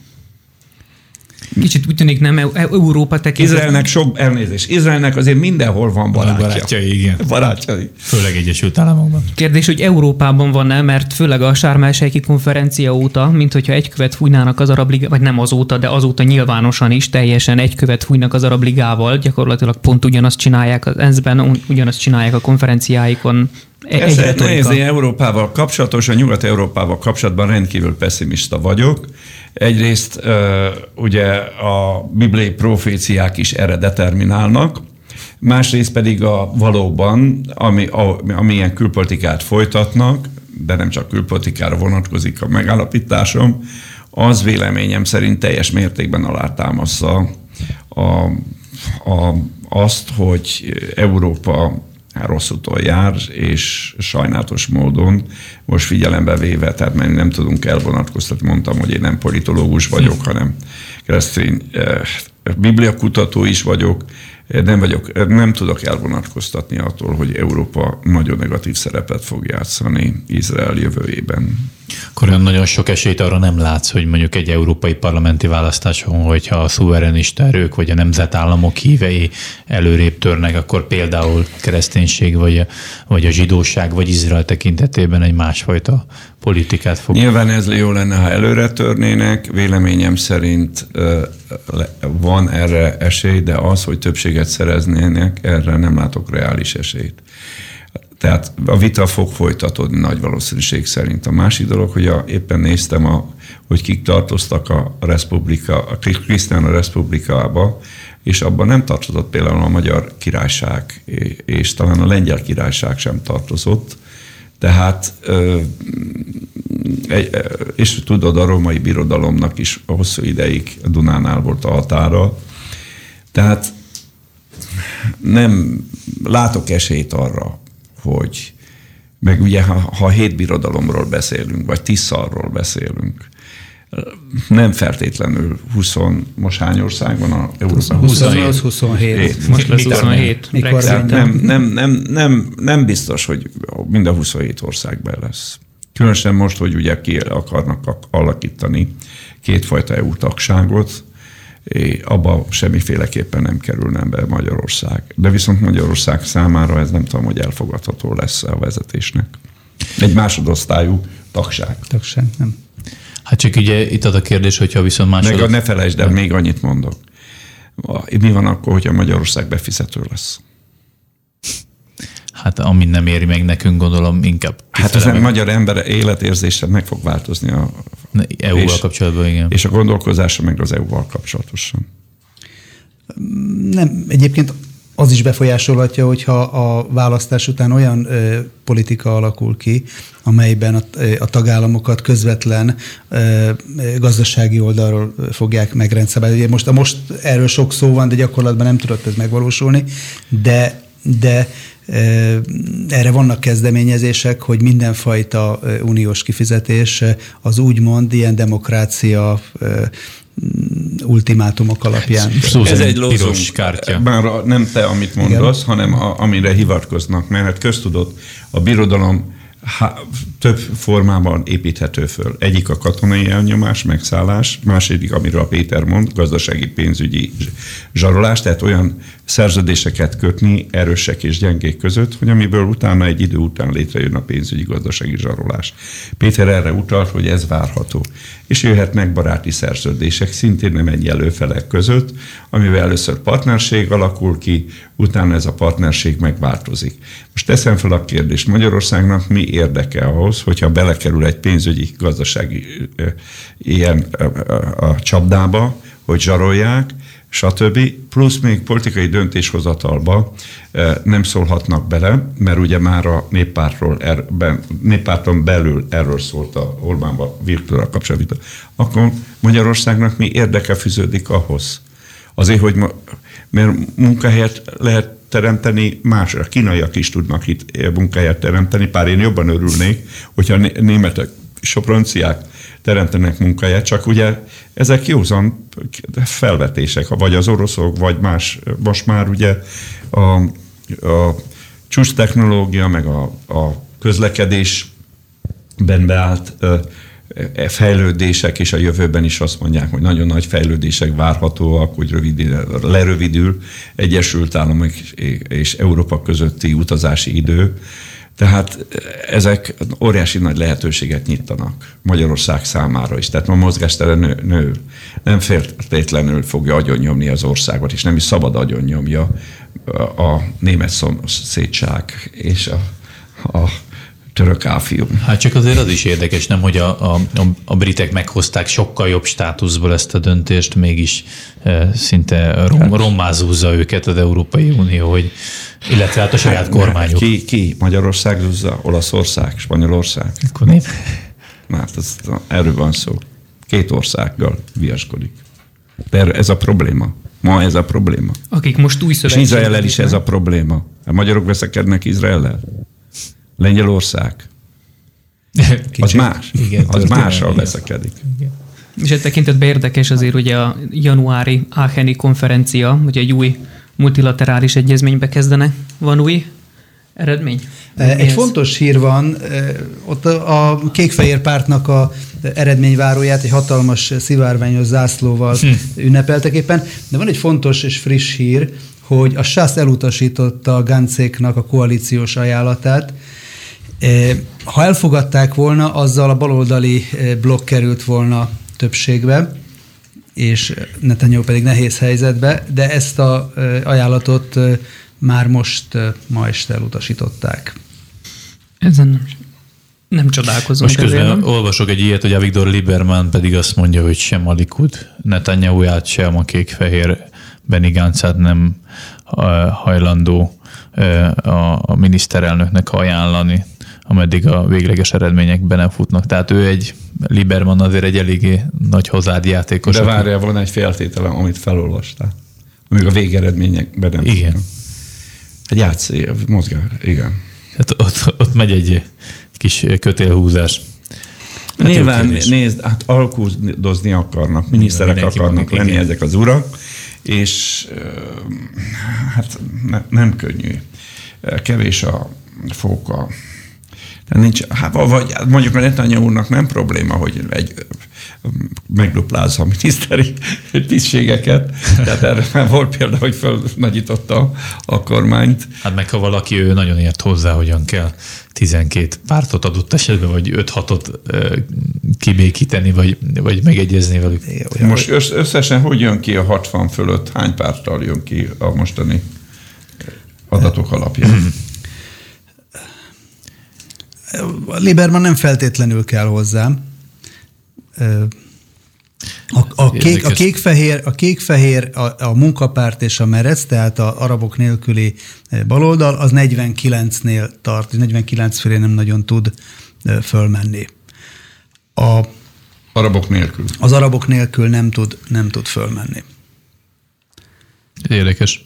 Kicsit úgy tűnik nem Európa tekintetében. Izraelnek sok elnézés. Izraelnek azért mindenhol van barátja. Barátjai, igen. Barátjai. Főleg Egyesült Államokban. Kérdés, hogy Európában van-e, mert főleg a Sármelsejki konferencia óta, mint hogyha egy követ fújnának az Arab Liga, vagy nem azóta, de azóta nyilvánosan is teljesen egy követ fújnak az Arab Ligával, gyakorlatilag pont ugyanazt csinálják az ENSZ-ben, ugyanazt csinálják a konferenciáikon, ez nézni, Európával kapcsolatosan, Nyugat-Európával kapcsolatban rendkívül pessimista vagyok. Egyrészt ugye a bibliai proféciák is erre determinálnak, másrészt pedig a valóban, ami, a, amilyen külpolitikát folytatnak, de nem csak külpolitikára vonatkozik a megállapításom, az véleményem szerint teljes mértékben alátámaszza a, a, azt, hogy Európa rossz úton jár, és sajnálatos módon most figyelembe véve, tehát mert nem tudunk elvonatkoztatni, mondtam, hogy én nem politológus vagyok, hm. hanem keresztény eh, bibliakutató is vagyok, nem, vagyok, nem tudok elvonatkoztatni attól, hogy Európa nagyon negatív szerepet fog játszani Izrael jövőjében. Akkor olyan nagyon sok esélyt arra nem látsz, hogy mondjuk egy európai parlamenti választáson, hogyha a szuverenista erők vagy a nemzetállamok hívei előrébb törnek, akkor például kereszténység vagy a, vagy a zsidóság vagy Izrael tekintetében egy másfajta politikát fog. Nyilván ez jó lenne, ha előre törnének. Véleményem szerint van erre esély, de az, hogy többséget szereznének, erre nem látok reális esélyt. Tehát a vita fog folytatódni nagy valószínűség szerint. A másik dolog, hogy a, éppen néztem, a, hogy kik tartoztak a Republika, a Krisztián Republikába, és abban nem tartozott például a Magyar Királyság, és talán a Lengyel Királyság sem tartozott. Tehát, és tudod, a római birodalomnak is hosszú ideig a Dunánál volt a határa. Tehát nem látok esélyt arra, hogy meg ugye, ha, ha hét birodalomról beszélünk, vagy Tiszarról beszélünk, nem feltétlenül 20, most hány ország van a Európában? 28, 27. Most lesz 27. Mikor nem, nem, nem, nem, nem biztos, hogy mind a 27 országban lesz. Különösen most, hogy ugye ki akarnak alakítani kétfajta EU tagságot, abba semmiféleképpen nem kerülne be Magyarország. De viszont Magyarország számára ez nem tudom, hogy elfogadható lesz a vezetésnek. Egy másodosztályú tagság. Tagság, nem. Hát csak ugye itt az a kérdés, hogyha viszont másodok... Meg a ne felejtsd el, még annyit mondok. Mi van akkor, hogyha Magyarország befizető lesz? Hát amin nem éri meg nekünk, gondolom inkább. Hát az a magyar ember életérzése meg fog változni a EU-val kapcsolatban, igen. És a gondolkozása meg az EU-val kapcsolatosan. Nem, egyébként az is befolyásolhatja, hogyha a választás után olyan ö, politika alakul ki, amelyben a, a tagállamokat közvetlen ö, gazdasági oldalról fogják megrendszerbe. Most, most erről sok szó van, de gyakorlatban nem tudott ez megvalósulni, de, de erre vannak kezdeményezések, hogy mindenfajta uniós kifizetés az úgymond ilyen demokrácia ultimátumok alapján. Szó Ez egy piros kártya. Már nem te, amit mondasz, Igen. hanem a, amire hivatkoznak, mert hát köztudott, a birodalom több formában építhető föl. Egyik a katonai elnyomás, megszállás, második, amiről a Péter mond, gazdasági pénzügyi zsarolás, tehát olyan szerződéseket kötni erősek és gyengék között, hogy amiből utána egy idő után létrejön a pénzügyi gazdasági zsarolás. Péter erre utalt, hogy ez várható. És jöhetnek baráti szerződések, szintén nem egy felek között, amivel először partnerség alakul ki, utána ez a partnerség megváltozik. Most teszem fel a kérdést, Magyarországnak mi érdeke ahhoz, hogyha belekerül egy pénzügyi gazdasági ilyen a csapdába, hogy zsarolják, stb. Plusz még politikai döntéshozatalba nem szólhatnak bele, mert ugye már a néppártról, erben, néppárton belül erről szólt a Orbánba Viktorral kapcsolatban. Akkor Magyarországnak mi érdeke fűződik ahhoz? Azért, hogy ma, mert munkahelyet lehet teremteni, más, a kínaiak is tudnak itt munkahelyet teremteni, pár én jobban örülnék, hogyha németek, sopronciák teremtenek munkahelyet, csak ugye ezek józan felvetések, vagy az oroszok, vagy más, most már ugye a, a csúcs technológia, meg a, a közlekedésben beállt e fejlődések, és a jövőben is azt mondják, hogy nagyon nagy fejlődések várhatóak, hogy rövid, lerövidül Egyesült Államok és Európa közötti utazási idő, tehát ezek óriási nagy lehetőséget nyitanak Magyarország számára is. Tehát a mozgástere nő, nő. Nem feltétlenül fogja agyonnyomni az országot, és nem is szabad agyonnyomja a német szomszédság és a, a török áfium. Hát csak azért az is érdekes, nem, hogy a, a, a britek meghozták sokkal jobb státuszból ezt a döntést, mégis e, szinte rom, hát- rommázúzza őket az Európai Unió, hogy illetve hát a saját hát, kormányuk. Ki, ki? Magyarország zúzza? Olaszország? Spanyolország? Akkor nem. Hát ez, erről van szó. Két országgal viaskodik. De ez a probléma. Ma ez a probléma. Akik most új És Izrael is ez a probléma. A magyarok veszekednek Izraellel. Lengyelország. Kicsit. Az más. Igen, az mással veszekedik. Igen. És egy tekintetben érdekes azért ugye a januári Aacheni konferencia, ugye egy új multilaterális egyezménybe kezdenek. Van új eredmény? Egy ez? fontos hír van, ott a kékfehér pártnak a eredményváróját egy hatalmas szivárványos zászlóval hm. ünnepeltek éppen, de van egy fontos és friss hír, hogy a SASZ elutasította a Gancéknak a koalíciós ajánlatát, ha elfogadták volna, azzal a baloldali blokk került volna többségbe, és Netanyahu pedig nehéz helyzetbe, de ezt a ajánlatot már most ma este elutasították. Ezen nem, nem csodálkozom. Most közben ezért, olvasok egy ilyet, hogy Avigdor Lieberman pedig azt mondja, hogy sem a Likud Netanyahu-ját, sem a kék-fehér Benny Gáncát nem hajlandó a miniszterelnöknek ajánlani ameddig a végleges eredmények be nem futnak. Tehát ő egy Liberman azért egy eléggé nagy hozzád játékos. De várjál, van egy feltétele, amit felolvastál. Amíg a végeredmények be nem Igen. Futnak. Egy játszé, mozgás, igen. Hát ott, ott megy egy kis kötélhúzás. Hát Nyilván, nézd, hát alkudozni akarnak, miniszterek Mindenki akarnak lenni igen. ezek az urak, és hát ne, nem könnyű. Kevés a fóka De nincs, hát, vagy mondjuk a Netanyahu úrnak nem probléma, hogy egy megduplázza a miniszteri tisztségeket. Tehát erre már volt példa, hogy fölnagyította a kormányt. Hát meg ha valaki ő nagyon ért hozzá, hogyan kell 12 pártot adott esetben, vagy 5-6-ot kibékíteni, vagy, vagy megegyezni velük. Most összesen hogy jön ki a 60 fölött? Hány párttal jön ki a mostani adatok alapján? Liberman nem feltétlenül kell hozzám. A, a, kék, a kék-fehér, a, kék-fehér a, a munkapárt és a merec, tehát a arabok nélküli baloldal, az 49-nél tart, 49 félé nem nagyon tud fölmenni. A, arabok nélkül? Az arabok nélkül nem tud, nem tud fölmenni. Érdekes.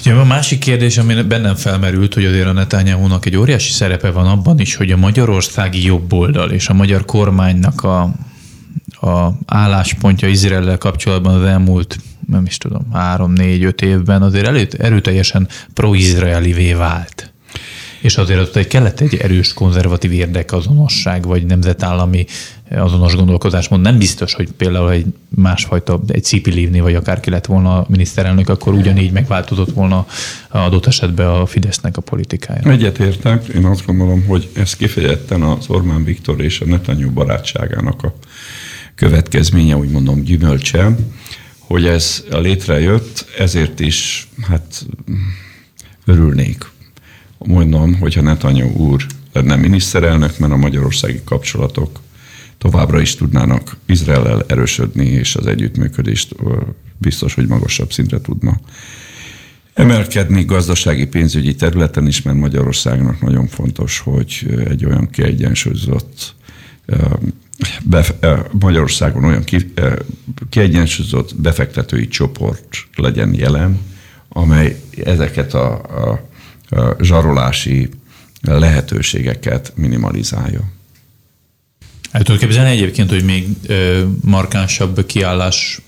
Ugye a másik kérdés, ami bennem felmerült, hogy azért a netanyahu egy óriási szerepe van abban is, hogy a magyarországi jobboldal és a magyar kormánynak a, a álláspontja Izraellel kapcsolatban az elmúlt, nem is tudom, három, négy, öt évben azért erőt, erőteljesen pro-izraelivé vált. És azért ott egy kellett egy erős konzervatív érdekazonosság, vagy nemzetállami azonos gondolkozásmód. Nem biztos, hogy például egy másfajta, egy Cipilívni, vagy akárki lett volna a miniszterelnök, akkor ugyanígy megváltozott volna adott esetben a Fidesznek a politikája. Egyetértek. Én azt gondolom, hogy ez kifejezetten az Orbán Viktor és a Netanyahu barátságának a következménye, úgy mondom, gyümölcse, hogy ez létrejött, ezért is hát örülnék. Mondom, hogyha Netanyahu úr lenne miniszterelnök, mert a magyarországi kapcsolatok továbbra is tudnának Izraellel erősödni, és az együttműködést biztos, hogy magasabb szintre tudna emelkedni gazdasági pénzügyi területen is, mert Magyarországnak nagyon fontos, hogy egy olyan kiegyensúlyozott Magyarországon olyan kiegyensúlyozott befektetői csoport legyen jelen, amely ezeket a, a, a zsarolási lehetőségeket minimalizálja. El tudod képzelni egyébként, hogy még markánsabb kiállás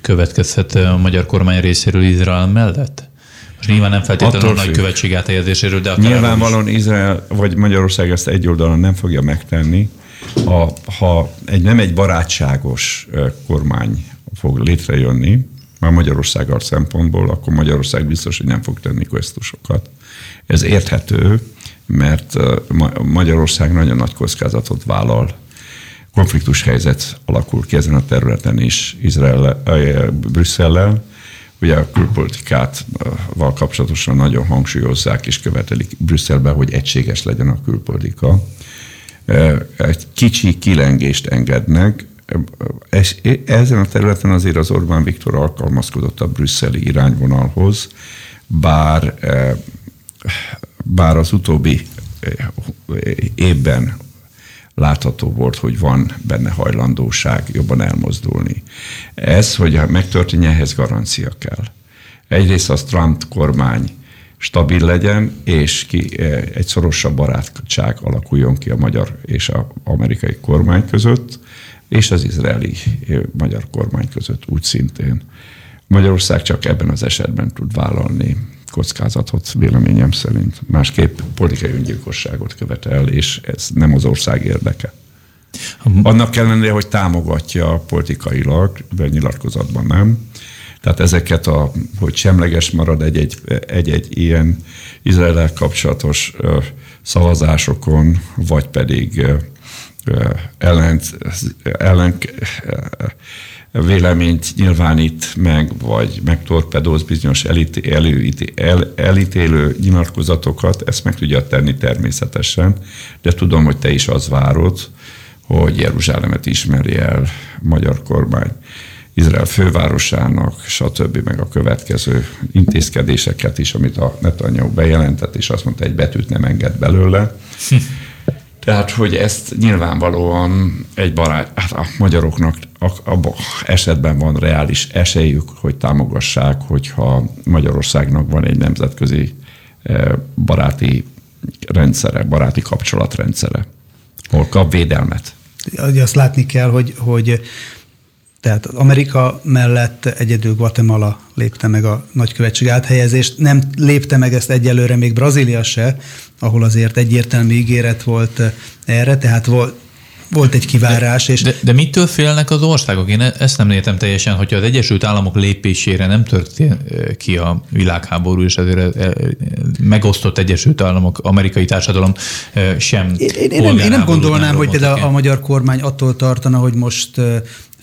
következhet a magyar kormány részéről Izrael mellett? Most nyilván nem feltétlenül a nagy követség áthelyezéséről, de akár Nyilvánvalóan Izrael vagy Magyarország ezt egy oldalon nem fogja megtenni. Ha, ha egy, nem egy barátságos kormány fog létrejönni, már Magyarországgal szempontból, akkor Magyarország biztos, hogy nem fog tenni köztusokat. Ez érthető, mert Magyarország nagyon nagy kockázatot vállal konfliktus helyzet alakul ki ezen a területen is Izrael, Brüsszellel. Ugye a külpolitikát val kapcsolatosan nagyon hangsúlyozzák és követelik Brüsszelben, hogy egységes legyen a külpolitika. Egy kicsi kilengést engednek. Ezen a területen azért az Orbán Viktor alkalmazkodott a brüsszeli irányvonalhoz, bár, bár az utóbbi évben látható volt, hogy van benne hajlandóság jobban elmozdulni. Ez, hogy megtörténjen, ehhez garancia kell. Egyrészt az Trump kormány stabil legyen, és ki, eh, egy szorosabb barátság alakuljon ki a magyar és az amerikai kormány között, és az izraeli eh, magyar kormány között úgy szintén. Magyarország csak ebben az esetben tud vállalni kockázatot véleményem szerint. Másképp politikai öngyilkosságot követel, és ez nem az ország érdeke. Annak ellenére, hogy támogatja politikailag, de nyilatkozatban nem. Tehát ezeket, a, hogy semleges marad egy-egy, egy-egy ilyen izrael kapcsolatos szavazásokon, vagy pedig ellen, ellen véleményt nyilvánít meg, vagy megtorpedóz bizonyos elité, elíté, el, elítélő nyilatkozatokat, ezt meg tudja tenni természetesen, de tudom, hogy te is az várod, hogy Jeruzsálemet ismeri el magyar kormány. Izrael fővárosának, stb. meg a következő intézkedéseket is, amit a Netanyahu bejelentett, és azt mondta, egy betűt nem enged belőle. Tehát, hogy ezt nyilvánvalóan egy barát, hát a magyaroknak abban esetben van reális esélyük, hogy támogassák, hogyha Magyarországnak van egy nemzetközi eh, baráti rendszere, baráti kapcsolatrendszere, hol kap védelmet. Azt látni kell, hogy, hogy Tehát Amerika mellett egyedül Guatemala lépte meg a nagykövetség áthelyezést. Nem lépte meg ezt egyelőre még Brazília se, ahol azért egyértelmű ígéret volt erre, tehát volt, volt egy kivárás. De, és de, de mitől félnek az országok? Én ezt nem értem teljesen, hogyha az Egyesült Államok lépésére nem történt ki a világháború, és azért megosztott Egyesült Államok, amerikai társadalom sem. Én, én, nem, én nem gondolnám, hogy például a magyar kormány attól tartana, hogy most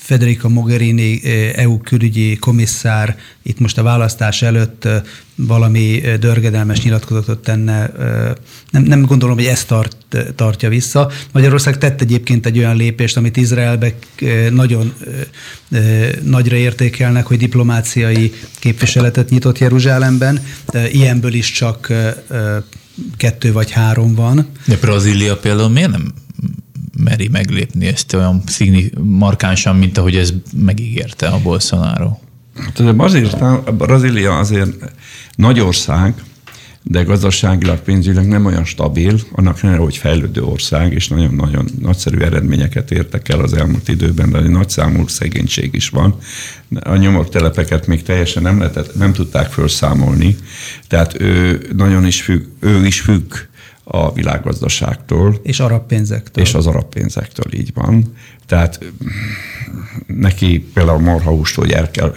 Federica Mogherini EU külügyi komisszár itt most a választás előtt valami dörgedelmes nyilatkozatot tenne. Nem, nem gondolom, hogy ezt tart, tartja vissza. Magyarország tett egyébként egy olyan lépést, amit Izraelbe nagyon nagyra értékelnek, hogy diplomáciai képviseletet nyitott Jeruzsálemben. Ilyenből is csak kettő vagy három van. De Brazília például miért nem meri meglépni ezt olyan szigni markánsan, mint ahogy ez megígérte a Bolsonaro? Hát Brazília azért nagy ország, de gazdaságilag, pénzügyileg nem olyan stabil, annak nem, hogy fejlődő ország, és nagyon-nagyon nagyszerű eredményeket értek el az elmúlt időben, de nagy számú szegénység is van. A nyomortelepeket még teljesen nem, lehetett, nem tudták felszámolni, tehát ő nagyon is függ, ő is függ a világgazdaságtól. És arab pénzektől. És az arab pénzektől, így van. Tehát neki például marhahúst, hogy el kell,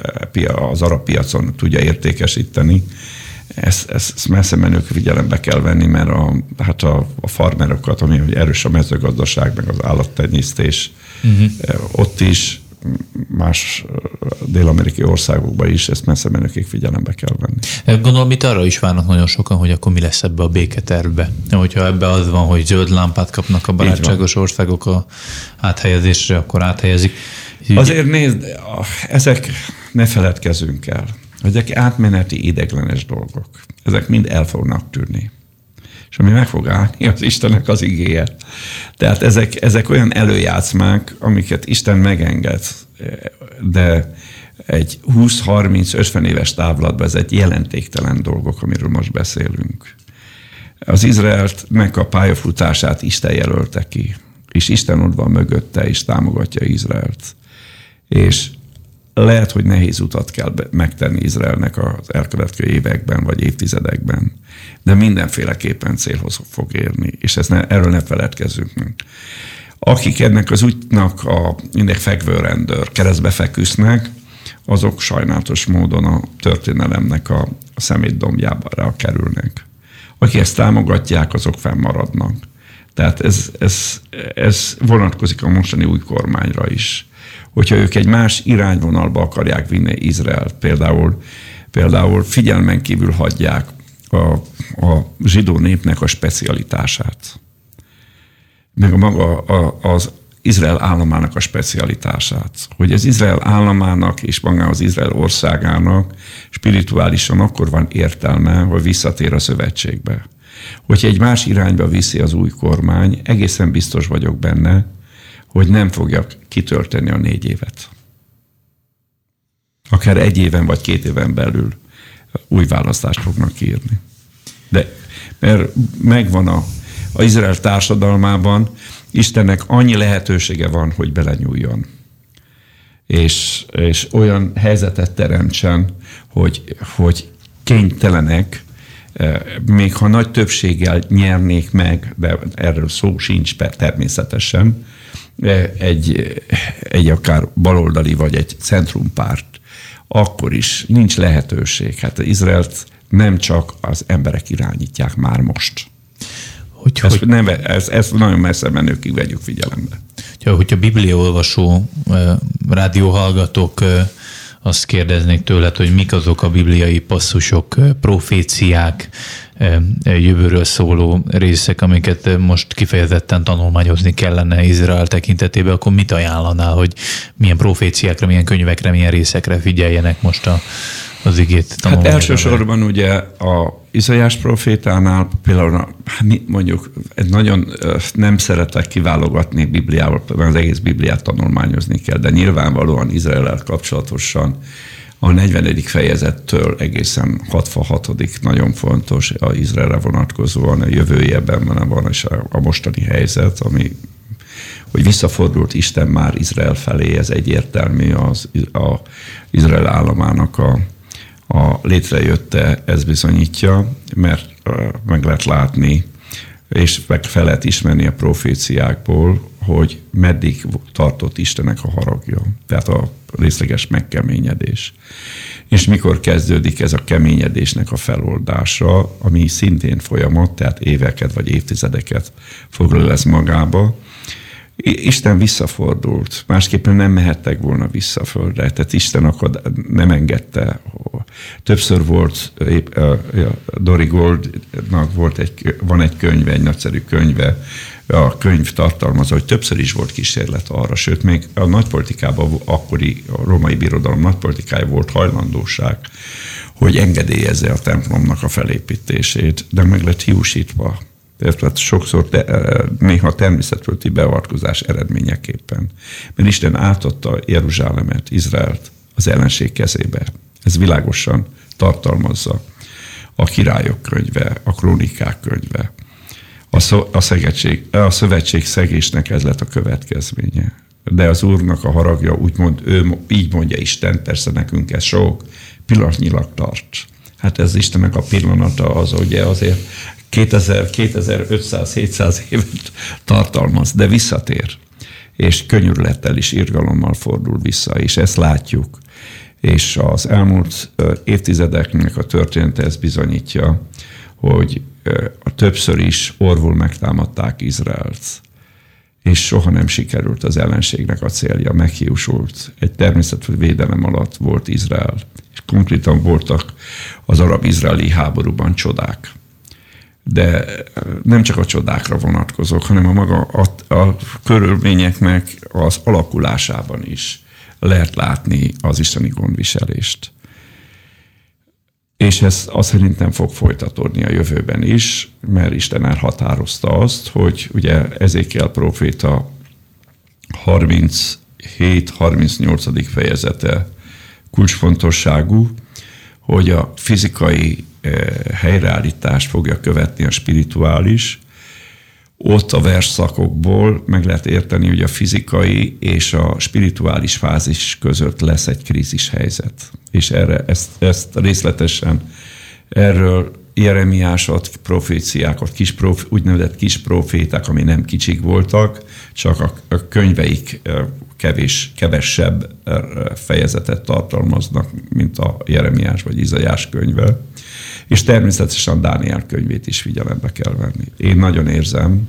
az arab piacon tudja értékesíteni, ezt, ezt messze menők figyelembe kell venni, mert a, hát a, a farmerokat, ami hogy erős a mezőgazdaság, meg az állattenyésztés, uh-huh. ott is más dél-amerikai országokban is ezt messze menőkig figyelembe kell venni. Gondolom, itt arra is várnak nagyon sokan, hogy akkor mi lesz ebbe a béketervbe. Hogyha ebbe az van, hogy zöld lámpát kapnak a barátságos országok a áthelyezésre, akkor áthelyezik. Azért nézd, ezek ne feledkezünk el. Ezek átmeneti ideglenes dolgok. Ezek mind el fognak tűrni és ami meg fog állni, az Istennek az igéje. Tehát ezek, ezek olyan előjátszmák, amiket Isten megenged, de egy 20-30-50 éves távlatban ez egy jelentéktelen dolgok, amiről most beszélünk. Az Izraeltnek a pályafutását Isten jelölte ki, és Isten ott van mögötte, és támogatja Izraelt. És lehet, hogy nehéz utat kell megtenni Izraelnek az elkövetkező években vagy évtizedekben, de mindenféleképpen célhoz fog érni, és ezt ne, erről ne feledkezzünk. Akik ennek az útnak a mindegy fekvőrendőr keresztbe feküsznek, azok sajnálatos módon a történelemnek a, a szemétdombjára kerülnek. Akik ezt támogatják, azok fennmaradnak. Tehát ez, ez, ez vonatkozik a mostani új kormányra is hogyha ők egy más irányvonalba akarják vinni Izraelt, például, például figyelmen kívül hagyják a, a zsidó népnek a specialitását, meg a maga a, az Izrael államának a specialitását. Hogy az Izrael államának és magához az Izrael országának spirituálisan akkor van értelme, hogy visszatér a szövetségbe. Hogyha egy más irányba viszi az új kormány, egészen biztos vagyok benne, hogy nem fogja kitölteni a négy évet. Akár egy éven vagy két éven belül új választást fognak írni. De mert megvan a, a Izrael társadalmában, Istennek annyi lehetősége van, hogy belenyúljon. És, és olyan helyzetet teremtsen, hogy, hogy kénytelenek, még ha nagy többséggel nyernék meg, de erről szó sincs természetesen, egy, egy akár baloldali vagy egy centrumpárt, akkor is nincs lehetőség. Hát Izraelt nem csak az emberek irányítják már most. Hogy, ezt, hogy, nem, ezt, ezt nagyon messze menőkig vegyük figyelembe. Hogyha, hogyha bibliaolvasó rádióhallgatók azt kérdeznék tőled, hogy mik azok a bibliai passzusok, proféciák, jövőről szóló részek, amiket most kifejezetten tanulmányozni kellene Izrael tekintetében, akkor mit ajánlanál, hogy milyen proféciákra, milyen könyvekre, milyen részekre figyeljenek most a, az igét Hát elsősorban ugye a Izajás profétánál például mondjuk egy nagyon nem szeretek kiválogatni Bibliával, az egész Bibliát tanulmányozni kell, de nyilvánvalóan Izrael kapcsolatosan a 40. fejezettől egészen 66. nagyon fontos a Izraelre vonatkozóan a jövőjében van, és a, mostani helyzet, ami hogy visszafordult Isten már Izrael felé, ez egyértelmű az a Izrael államának a, a létrejötte, ez bizonyítja, mert meg lehet látni, és meg fel lehet ismerni a proféciákból, hogy meddig tartott Istenek a haragja, tehát a részleges megkeményedés. És mikor kezdődik ez a keményedésnek a feloldása, ami szintén folyamat, tehát éveket vagy évtizedeket foglal ez magába, Isten visszafordult, másképpen nem mehettek volna vissza a földre, tehát Isten akad, nem engedte. Többször volt, épp, Dori Goldnak volt egy, van egy könyve, egy nagyszerű könyve, a könyv tartalmazza, hogy többször is volt kísérlet arra, sőt, még a nagypolitikában, akkori a római birodalom nagypolitikája volt hajlandóság, hogy engedélyezze a templomnak a felépítését, de meg lett hiúsítva tehát sokszor te, néha természetfölti beavatkozás eredményeképpen. Mert Isten átadta Jeruzsálemet, Izraelt az ellenség kezébe. Ez világosan tartalmazza a királyok könyve, a krónikák könyve. A, szó, a, szegetség, a szövetség szegésnek ez lett a következménye. De az Úrnak a haragja, úgymond ő így mondja Isten, persze nekünk ez sok, pillanatnyilag tart. Hát ez Istennek a pillanata az, ugye azért 2000, 2500, 700 évet tartalmaz, de visszatér. És könyörülettel is irgalommal fordul vissza, és ezt látjuk. És az elmúlt évtizedeknek a története ezt bizonyítja, hogy a többször is orvul megtámadták Izraelt, és soha nem sikerült az ellenségnek a célja, meghiúsult. Egy természetű védelem alatt volt Izrael, és konkrétan voltak az arab-izraeli háborúban csodák de nem csak a csodákra vonatkozok, hanem a maga a, a körülményeknek az alakulásában is lehet látni az isteni gondviselést. És ez azt szerintem fog folytatódni a jövőben is, mert Isten elhatározta azt, hogy ugye Ezékiel proféta 37-38. fejezete kulcsfontosságú, hogy a fizikai helyreállítást fogja követni a spirituális, ott a versszakokból meg lehet érteni, hogy a fizikai és a spirituális fázis között lesz egy krízis helyzet. És erre, ezt, ezt részletesen erről Jeremiásot, proféciákat, kis prof, úgynevezett kis proféták, ami nem kicsik voltak, csak a, a könyveik kevés, kevesebb fejezetet tartalmaznak, mint a Jeremiás vagy Izajás könyve és természetesen Dániel könyvét is figyelembe kell venni. Én nagyon érzem,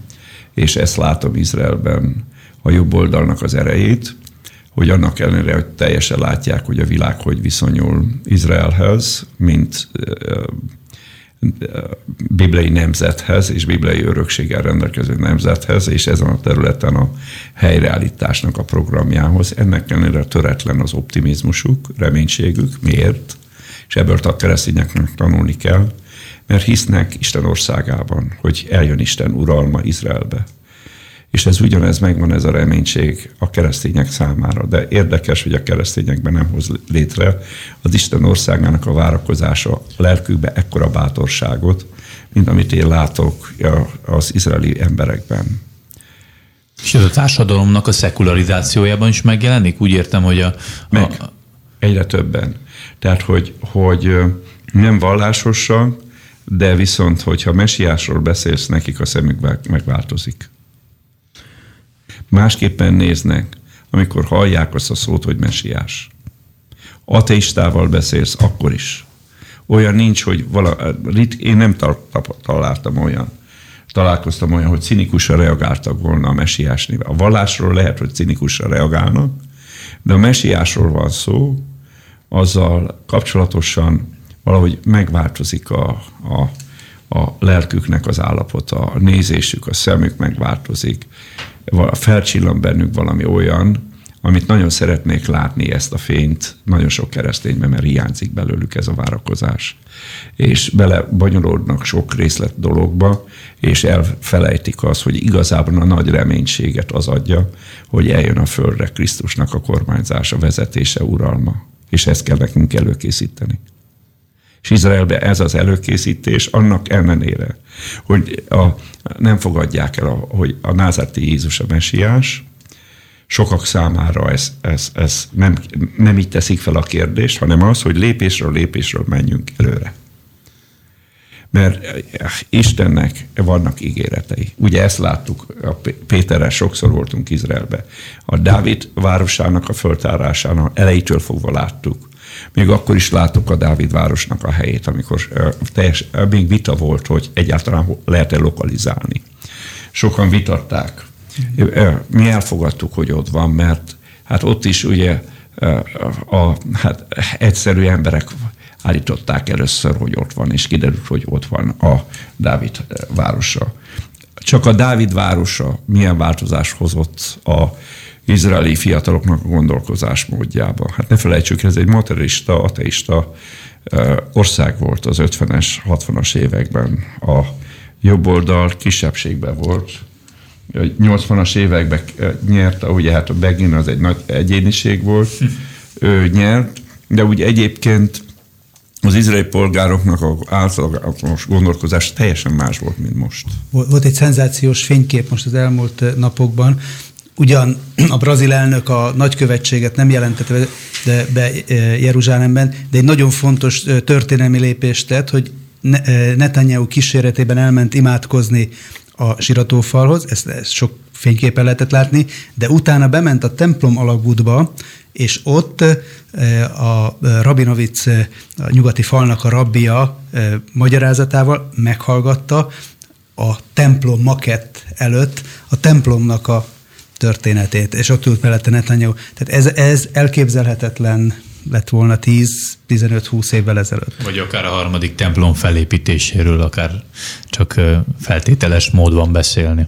és ezt látom Izraelben a jobb oldalnak az erejét, hogy annak ellenére, hogy teljesen látják, hogy a világ hogy viszonyul Izraelhez, mint bibliai nemzethez és bibliai örökséggel rendelkező nemzethez, és ezen a területen a helyreállításnak a programjához. Ennek ellenére töretlen az optimizmusuk, reménységük. Miért? És ebből a keresztényeknek tanulni kell, mert hisznek Isten országában, hogy eljön Isten uralma Izraelbe. És ez ugyanez megvan, ez a reménység a keresztények számára. De érdekes, hogy a keresztényekben nem hoz létre az Isten országának a várakozása a lelkükbe ekkora bátorságot, mint amit én látok az izraeli emberekben. És ez a társadalomnak a szekularizációjában is megjelenik? Úgy értem, hogy a... Meg. A... Egyre többen. Tehát, hogy, hogy nem vallásosan, de viszont, hogyha mesiásról beszélsz, nekik a szemük megváltozik. Másképpen néznek, amikor hallják azt a szót, hogy mesiás. Ateistával beszélsz, akkor is. Olyan nincs, hogy vala, én nem találtam olyan, találkoztam olyan, hogy cinikusan reagáltak volna a mesiásnél. A vallásról lehet, hogy cinikusan reagálnak, de a mesiásról van szó, azzal kapcsolatosan valahogy megváltozik a, a, a lelküknek az állapota, a nézésük, a szemük megváltozik, felcsillan bennük valami olyan, amit nagyon szeretnék látni ezt a fényt nagyon sok keresztényben, mert hiányzik belőlük ez a várakozás. És bele bonyolódnak sok részlet dologba, és elfelejtik azt, hogy igazából a nagy reménységet az adja, hogy eljön a földre Krisztusnak a kormányzása, vezetése, uralma és ezt kell nekünk előkészíteni. És Izraelbe ez az előkészítés annak ellenére, hogy a, nem fogadják el, a, hogy a názárti Jézus a mesiás, sokak számára ez, ez, ez nem, nem így teszik fel a kérdést, hanem az, hogy lépésről lépésről menjünk előre. Mert eh, Istennek vannak ígéretei. Ugye ezt láttuk, a Péterrel sokszor voltunk Izraelbe. A Dávid városának a föltárásánál elejétől fogva láttuk. Még akkor is látok a Dávid városnak a helyét, amikor eh, teljes, eh, még vita volt, hogy egyáltalán lehet-e lokalizálni. Sokan vitatták. Mi elfogadtuk, hogy ott van, mert hát ott is ugye a, hát egyszerű emberek állították először, hogy ott van, és kiderült, hogy ott van a Dávid városa. Csak a Dávid városa milyen változás hozott a izraeli fiataloknak a gondolkozás módjába. Hát ne felejtsük, ez egy materista, ateista ország volt az 50-es, 60-as években. A jobb oldal kisebbségben volt. 80-as években nyert, ugye hát a Begin az egy nagy egyéniség volt, ő nyert, de úgy egyébként az izraeli polgároknak az általános gondolkozás teljesen más volt, mint most. Volt egy szenzációs fénykép most az elmúlt eh, napokban, Ugyan a brazil elnök a nagykövetséget nem jelentette be, be eh, Jeruzsálemben, de egy nagyon fontos eh, történelmi lépést tett, hogy Netanyahu kíséretében elment imádkozni a siratófalhoz, ezt, ezt sok fényképen lehetett látni, de utána bement a templom alagútba, és ott a Rabinovic a nyugati falnak a rabbia magyarázatával meghallgatta a templom makett előtt a templomnak a történetét, és ott ült mellette Netanyahu. Tehát ez, ez elképzelhetetlen lett volna 10-15-20 évvel ezelőtt. Vagy akár a harmadik templom felépítéséről, akár csak feltételes módban beszélni.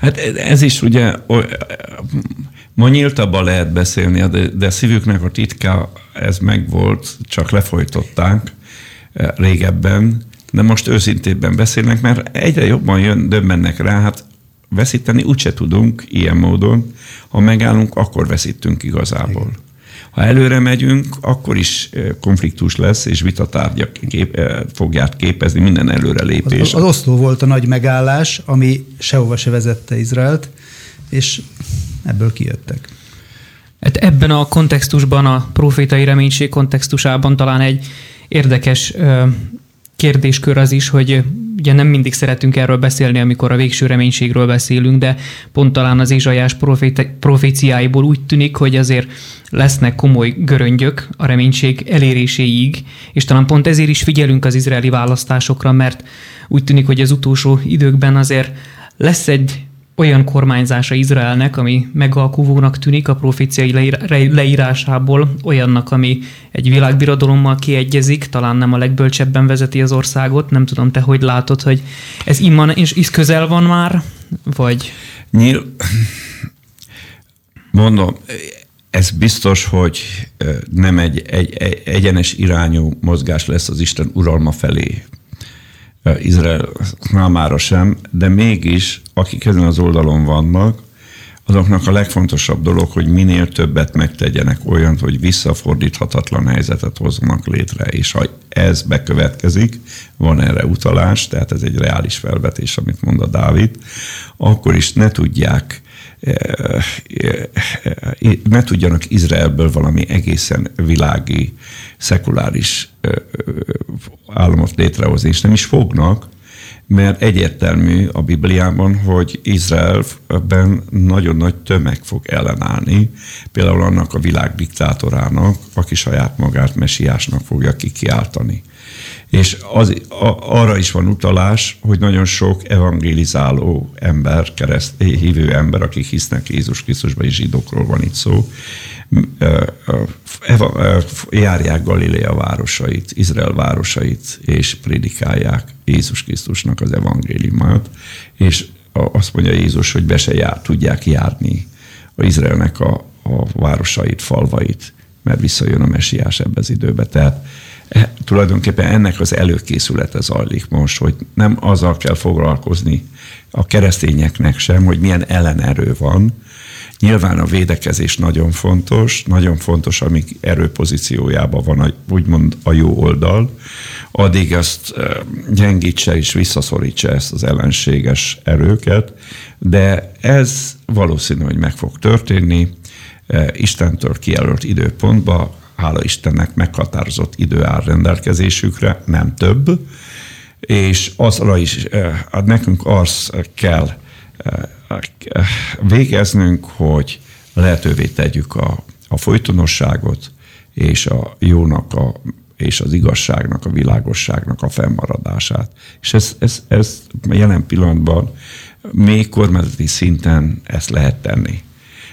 Hát ez is ugye Ma nyíltabban lehet beszélni, de, de a szívüknek a titka, ez megvolt, csak lefolytották régebben, de most őszintébben beszélnek, mert egyre jobban jön, döbbennek rá, hát veszíteni úgyse tudunk ilyen módon, ha megállunk, akkor veszítünk igazából. Igen. Ha előre megyünk, akkor is konfliktus lesz, és vitatárgya kép, fogják képezni minden előrelépés. Az, az oszló volt a nagy megállás, ami sehova se vezette Izraelt, és ebből kijöttek. Hát ebben a kontextusban, a profétai reménység kontextusában talán egy érdekes kérdéskör az is, hogy ugye nem mindig szeretünk erről beszélni, amikor a végső reménységről beszélünk, de pont talán az Ézsajás proféciáiból úgy tűnik, hogy azért lesznek komoly göröngyök a reménység eléréséig, és talán pont ezért is figyelünk az izraeli választásokra, mert úgy tűnik, hogy az utolsó időkben azért lesz egy olyan kormányzása Izraelnek, ami megalkuvónak tűnik a proféciai leírásából, olyannak, ami egy világbirodalommal kiegyezik, talán nem a legbölcsebben vezeti az országot. Nem tudom, te hogy látod, hogy ez imman és is közel van már, vagy... Nyil... Mondom, ez biztos, hogy nem egy, egy, egy egyenes irányú mozgás lesz az Isten uralma felé Izrael számára sem, de mégis, akik ezen az oldalon vannak, azoknak a legfontosabb dolog, hogy minél többet megtegyenek olyan, hogy visszafordíthatatlan helyzetet hozzanak létre, és ha ez bekövetkezik, van erre utalás, tehát ez egy reális felvetés, amit mond a Dávid, akkor is ne tudják ne tudjanak Izraelből valami egészen világi, szekuláris államot létrehozni, és nem is fognak, mert egyértelmű a Bibliában, hogy Izraelben nagyon nagy tömeg fog ellenállni, például annak a világ diktátorának, aki saját magát mesiásnak fogja kikiáltani. És az, a, arra is van utalás, hogy nagyon sok evangelizáló ember, kereszt, hívő ember, akik hisznek Jézus Krisztusban, és zsidókról van itt szó, járják Galilea városait, Izrael városait, és prédikálják Jézus Krisztusnak az evangéliumát, és azt mondja Jézus, hogy be se jár, tudják járni a Izraelnek a, a városait, falvait, mert visszajön a mesiás ebbe az időbe. Tehát e, tulajdonképpen ennek az előkészülete zajlik most, hogy nem azzal kell foglalkozni a keresztényeknek sem, hogy milyen ellenerő van, Nyilván a védekezés nagyon fontos, nagyon fontos, amíg erőpozíciójában van a, úgymond a jó oldal, addig ezt gyengítse és visszaszorítsa ezt az ellenséges erőket, de ez valószínű, hogy meg fog történni, Istentől kijelölt időpontba, hála Istennek meghatározott idő áll rendelkezésükre, nem több, és azra is, hát nekünk az kell végeznünk, hogy lehetővé tegyük a, a folytonosságot és a jónak a, és az igazságnak, a világosságnak a fennmaradását. És ez, ez, ez jelen pillanatban még kormányzati szinten ezt lehet tenni.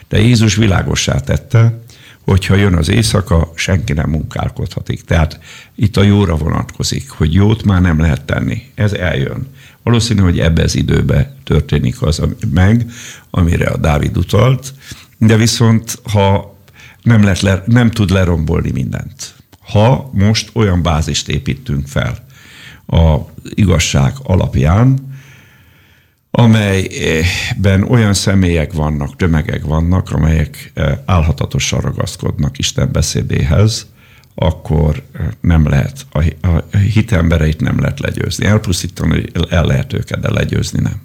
De Jézus világossá tette, hogyha jön az éjszaka, senki nem munkálkodhatik. Tehát itt a jóra vonatkozik, hogy jót már nem lehet tenni. Ez eljön. Valószínű, hogy ebbe az időbe történik az meg, amire a Dávid utalt, de viszont ha nem, lehet le, nem tud lerombolni mindent. Ha most olyan bázist építünk fel a igazság alapján, amelyben olyan személyek vannak, tömegek vannak, amelyek eh, álhatatosan ragaszkodnak Isten beszédéhez, akkor eh, nem lehet, a hitembereit nem lehet legyőzni. Elpusztítani el lehet őket, de legyőzni nem.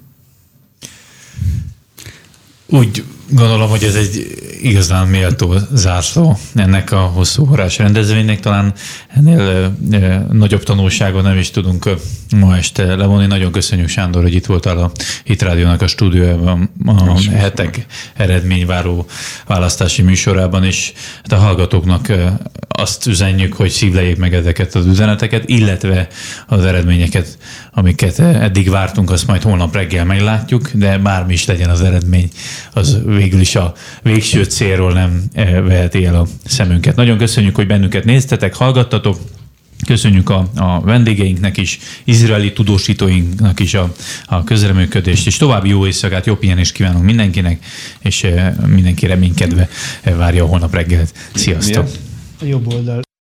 Úgy gondolom, hogy ez egy igazán méltó zászló ennek a hosszú órás rendezvénynek. Talán ennél nagyobb tanulságot nem is tudunk ma este levonni. Nagyon köszönjük, Sándor, hogy itt voltál a Hit Rádiónak a stúdiójában a hetek eredményváró választási műsorában, és hát a hallgatóknak azt üzenjük, hogy szívlejék meg ezeket az üzeneteket, illetve az eredményeket, amiket eddig vártunk, azt majd holnap reggel meglátjuk, de bármi is legyen az eredmény, az végül is a végső célról nem veheti el a szemünket. Nagyon köszönjük, hogy bennünket néztetek, hallgattatok. Köszönjük a, a vendégeinknek is, izraeli tudósítóinknak is a, a közreműködést, és további jó éjszakát, jó pihenést kívánunk mindenkinek, és mindenki reménykedve várja a holnap reggelt. Sziasztok! A jobb oldal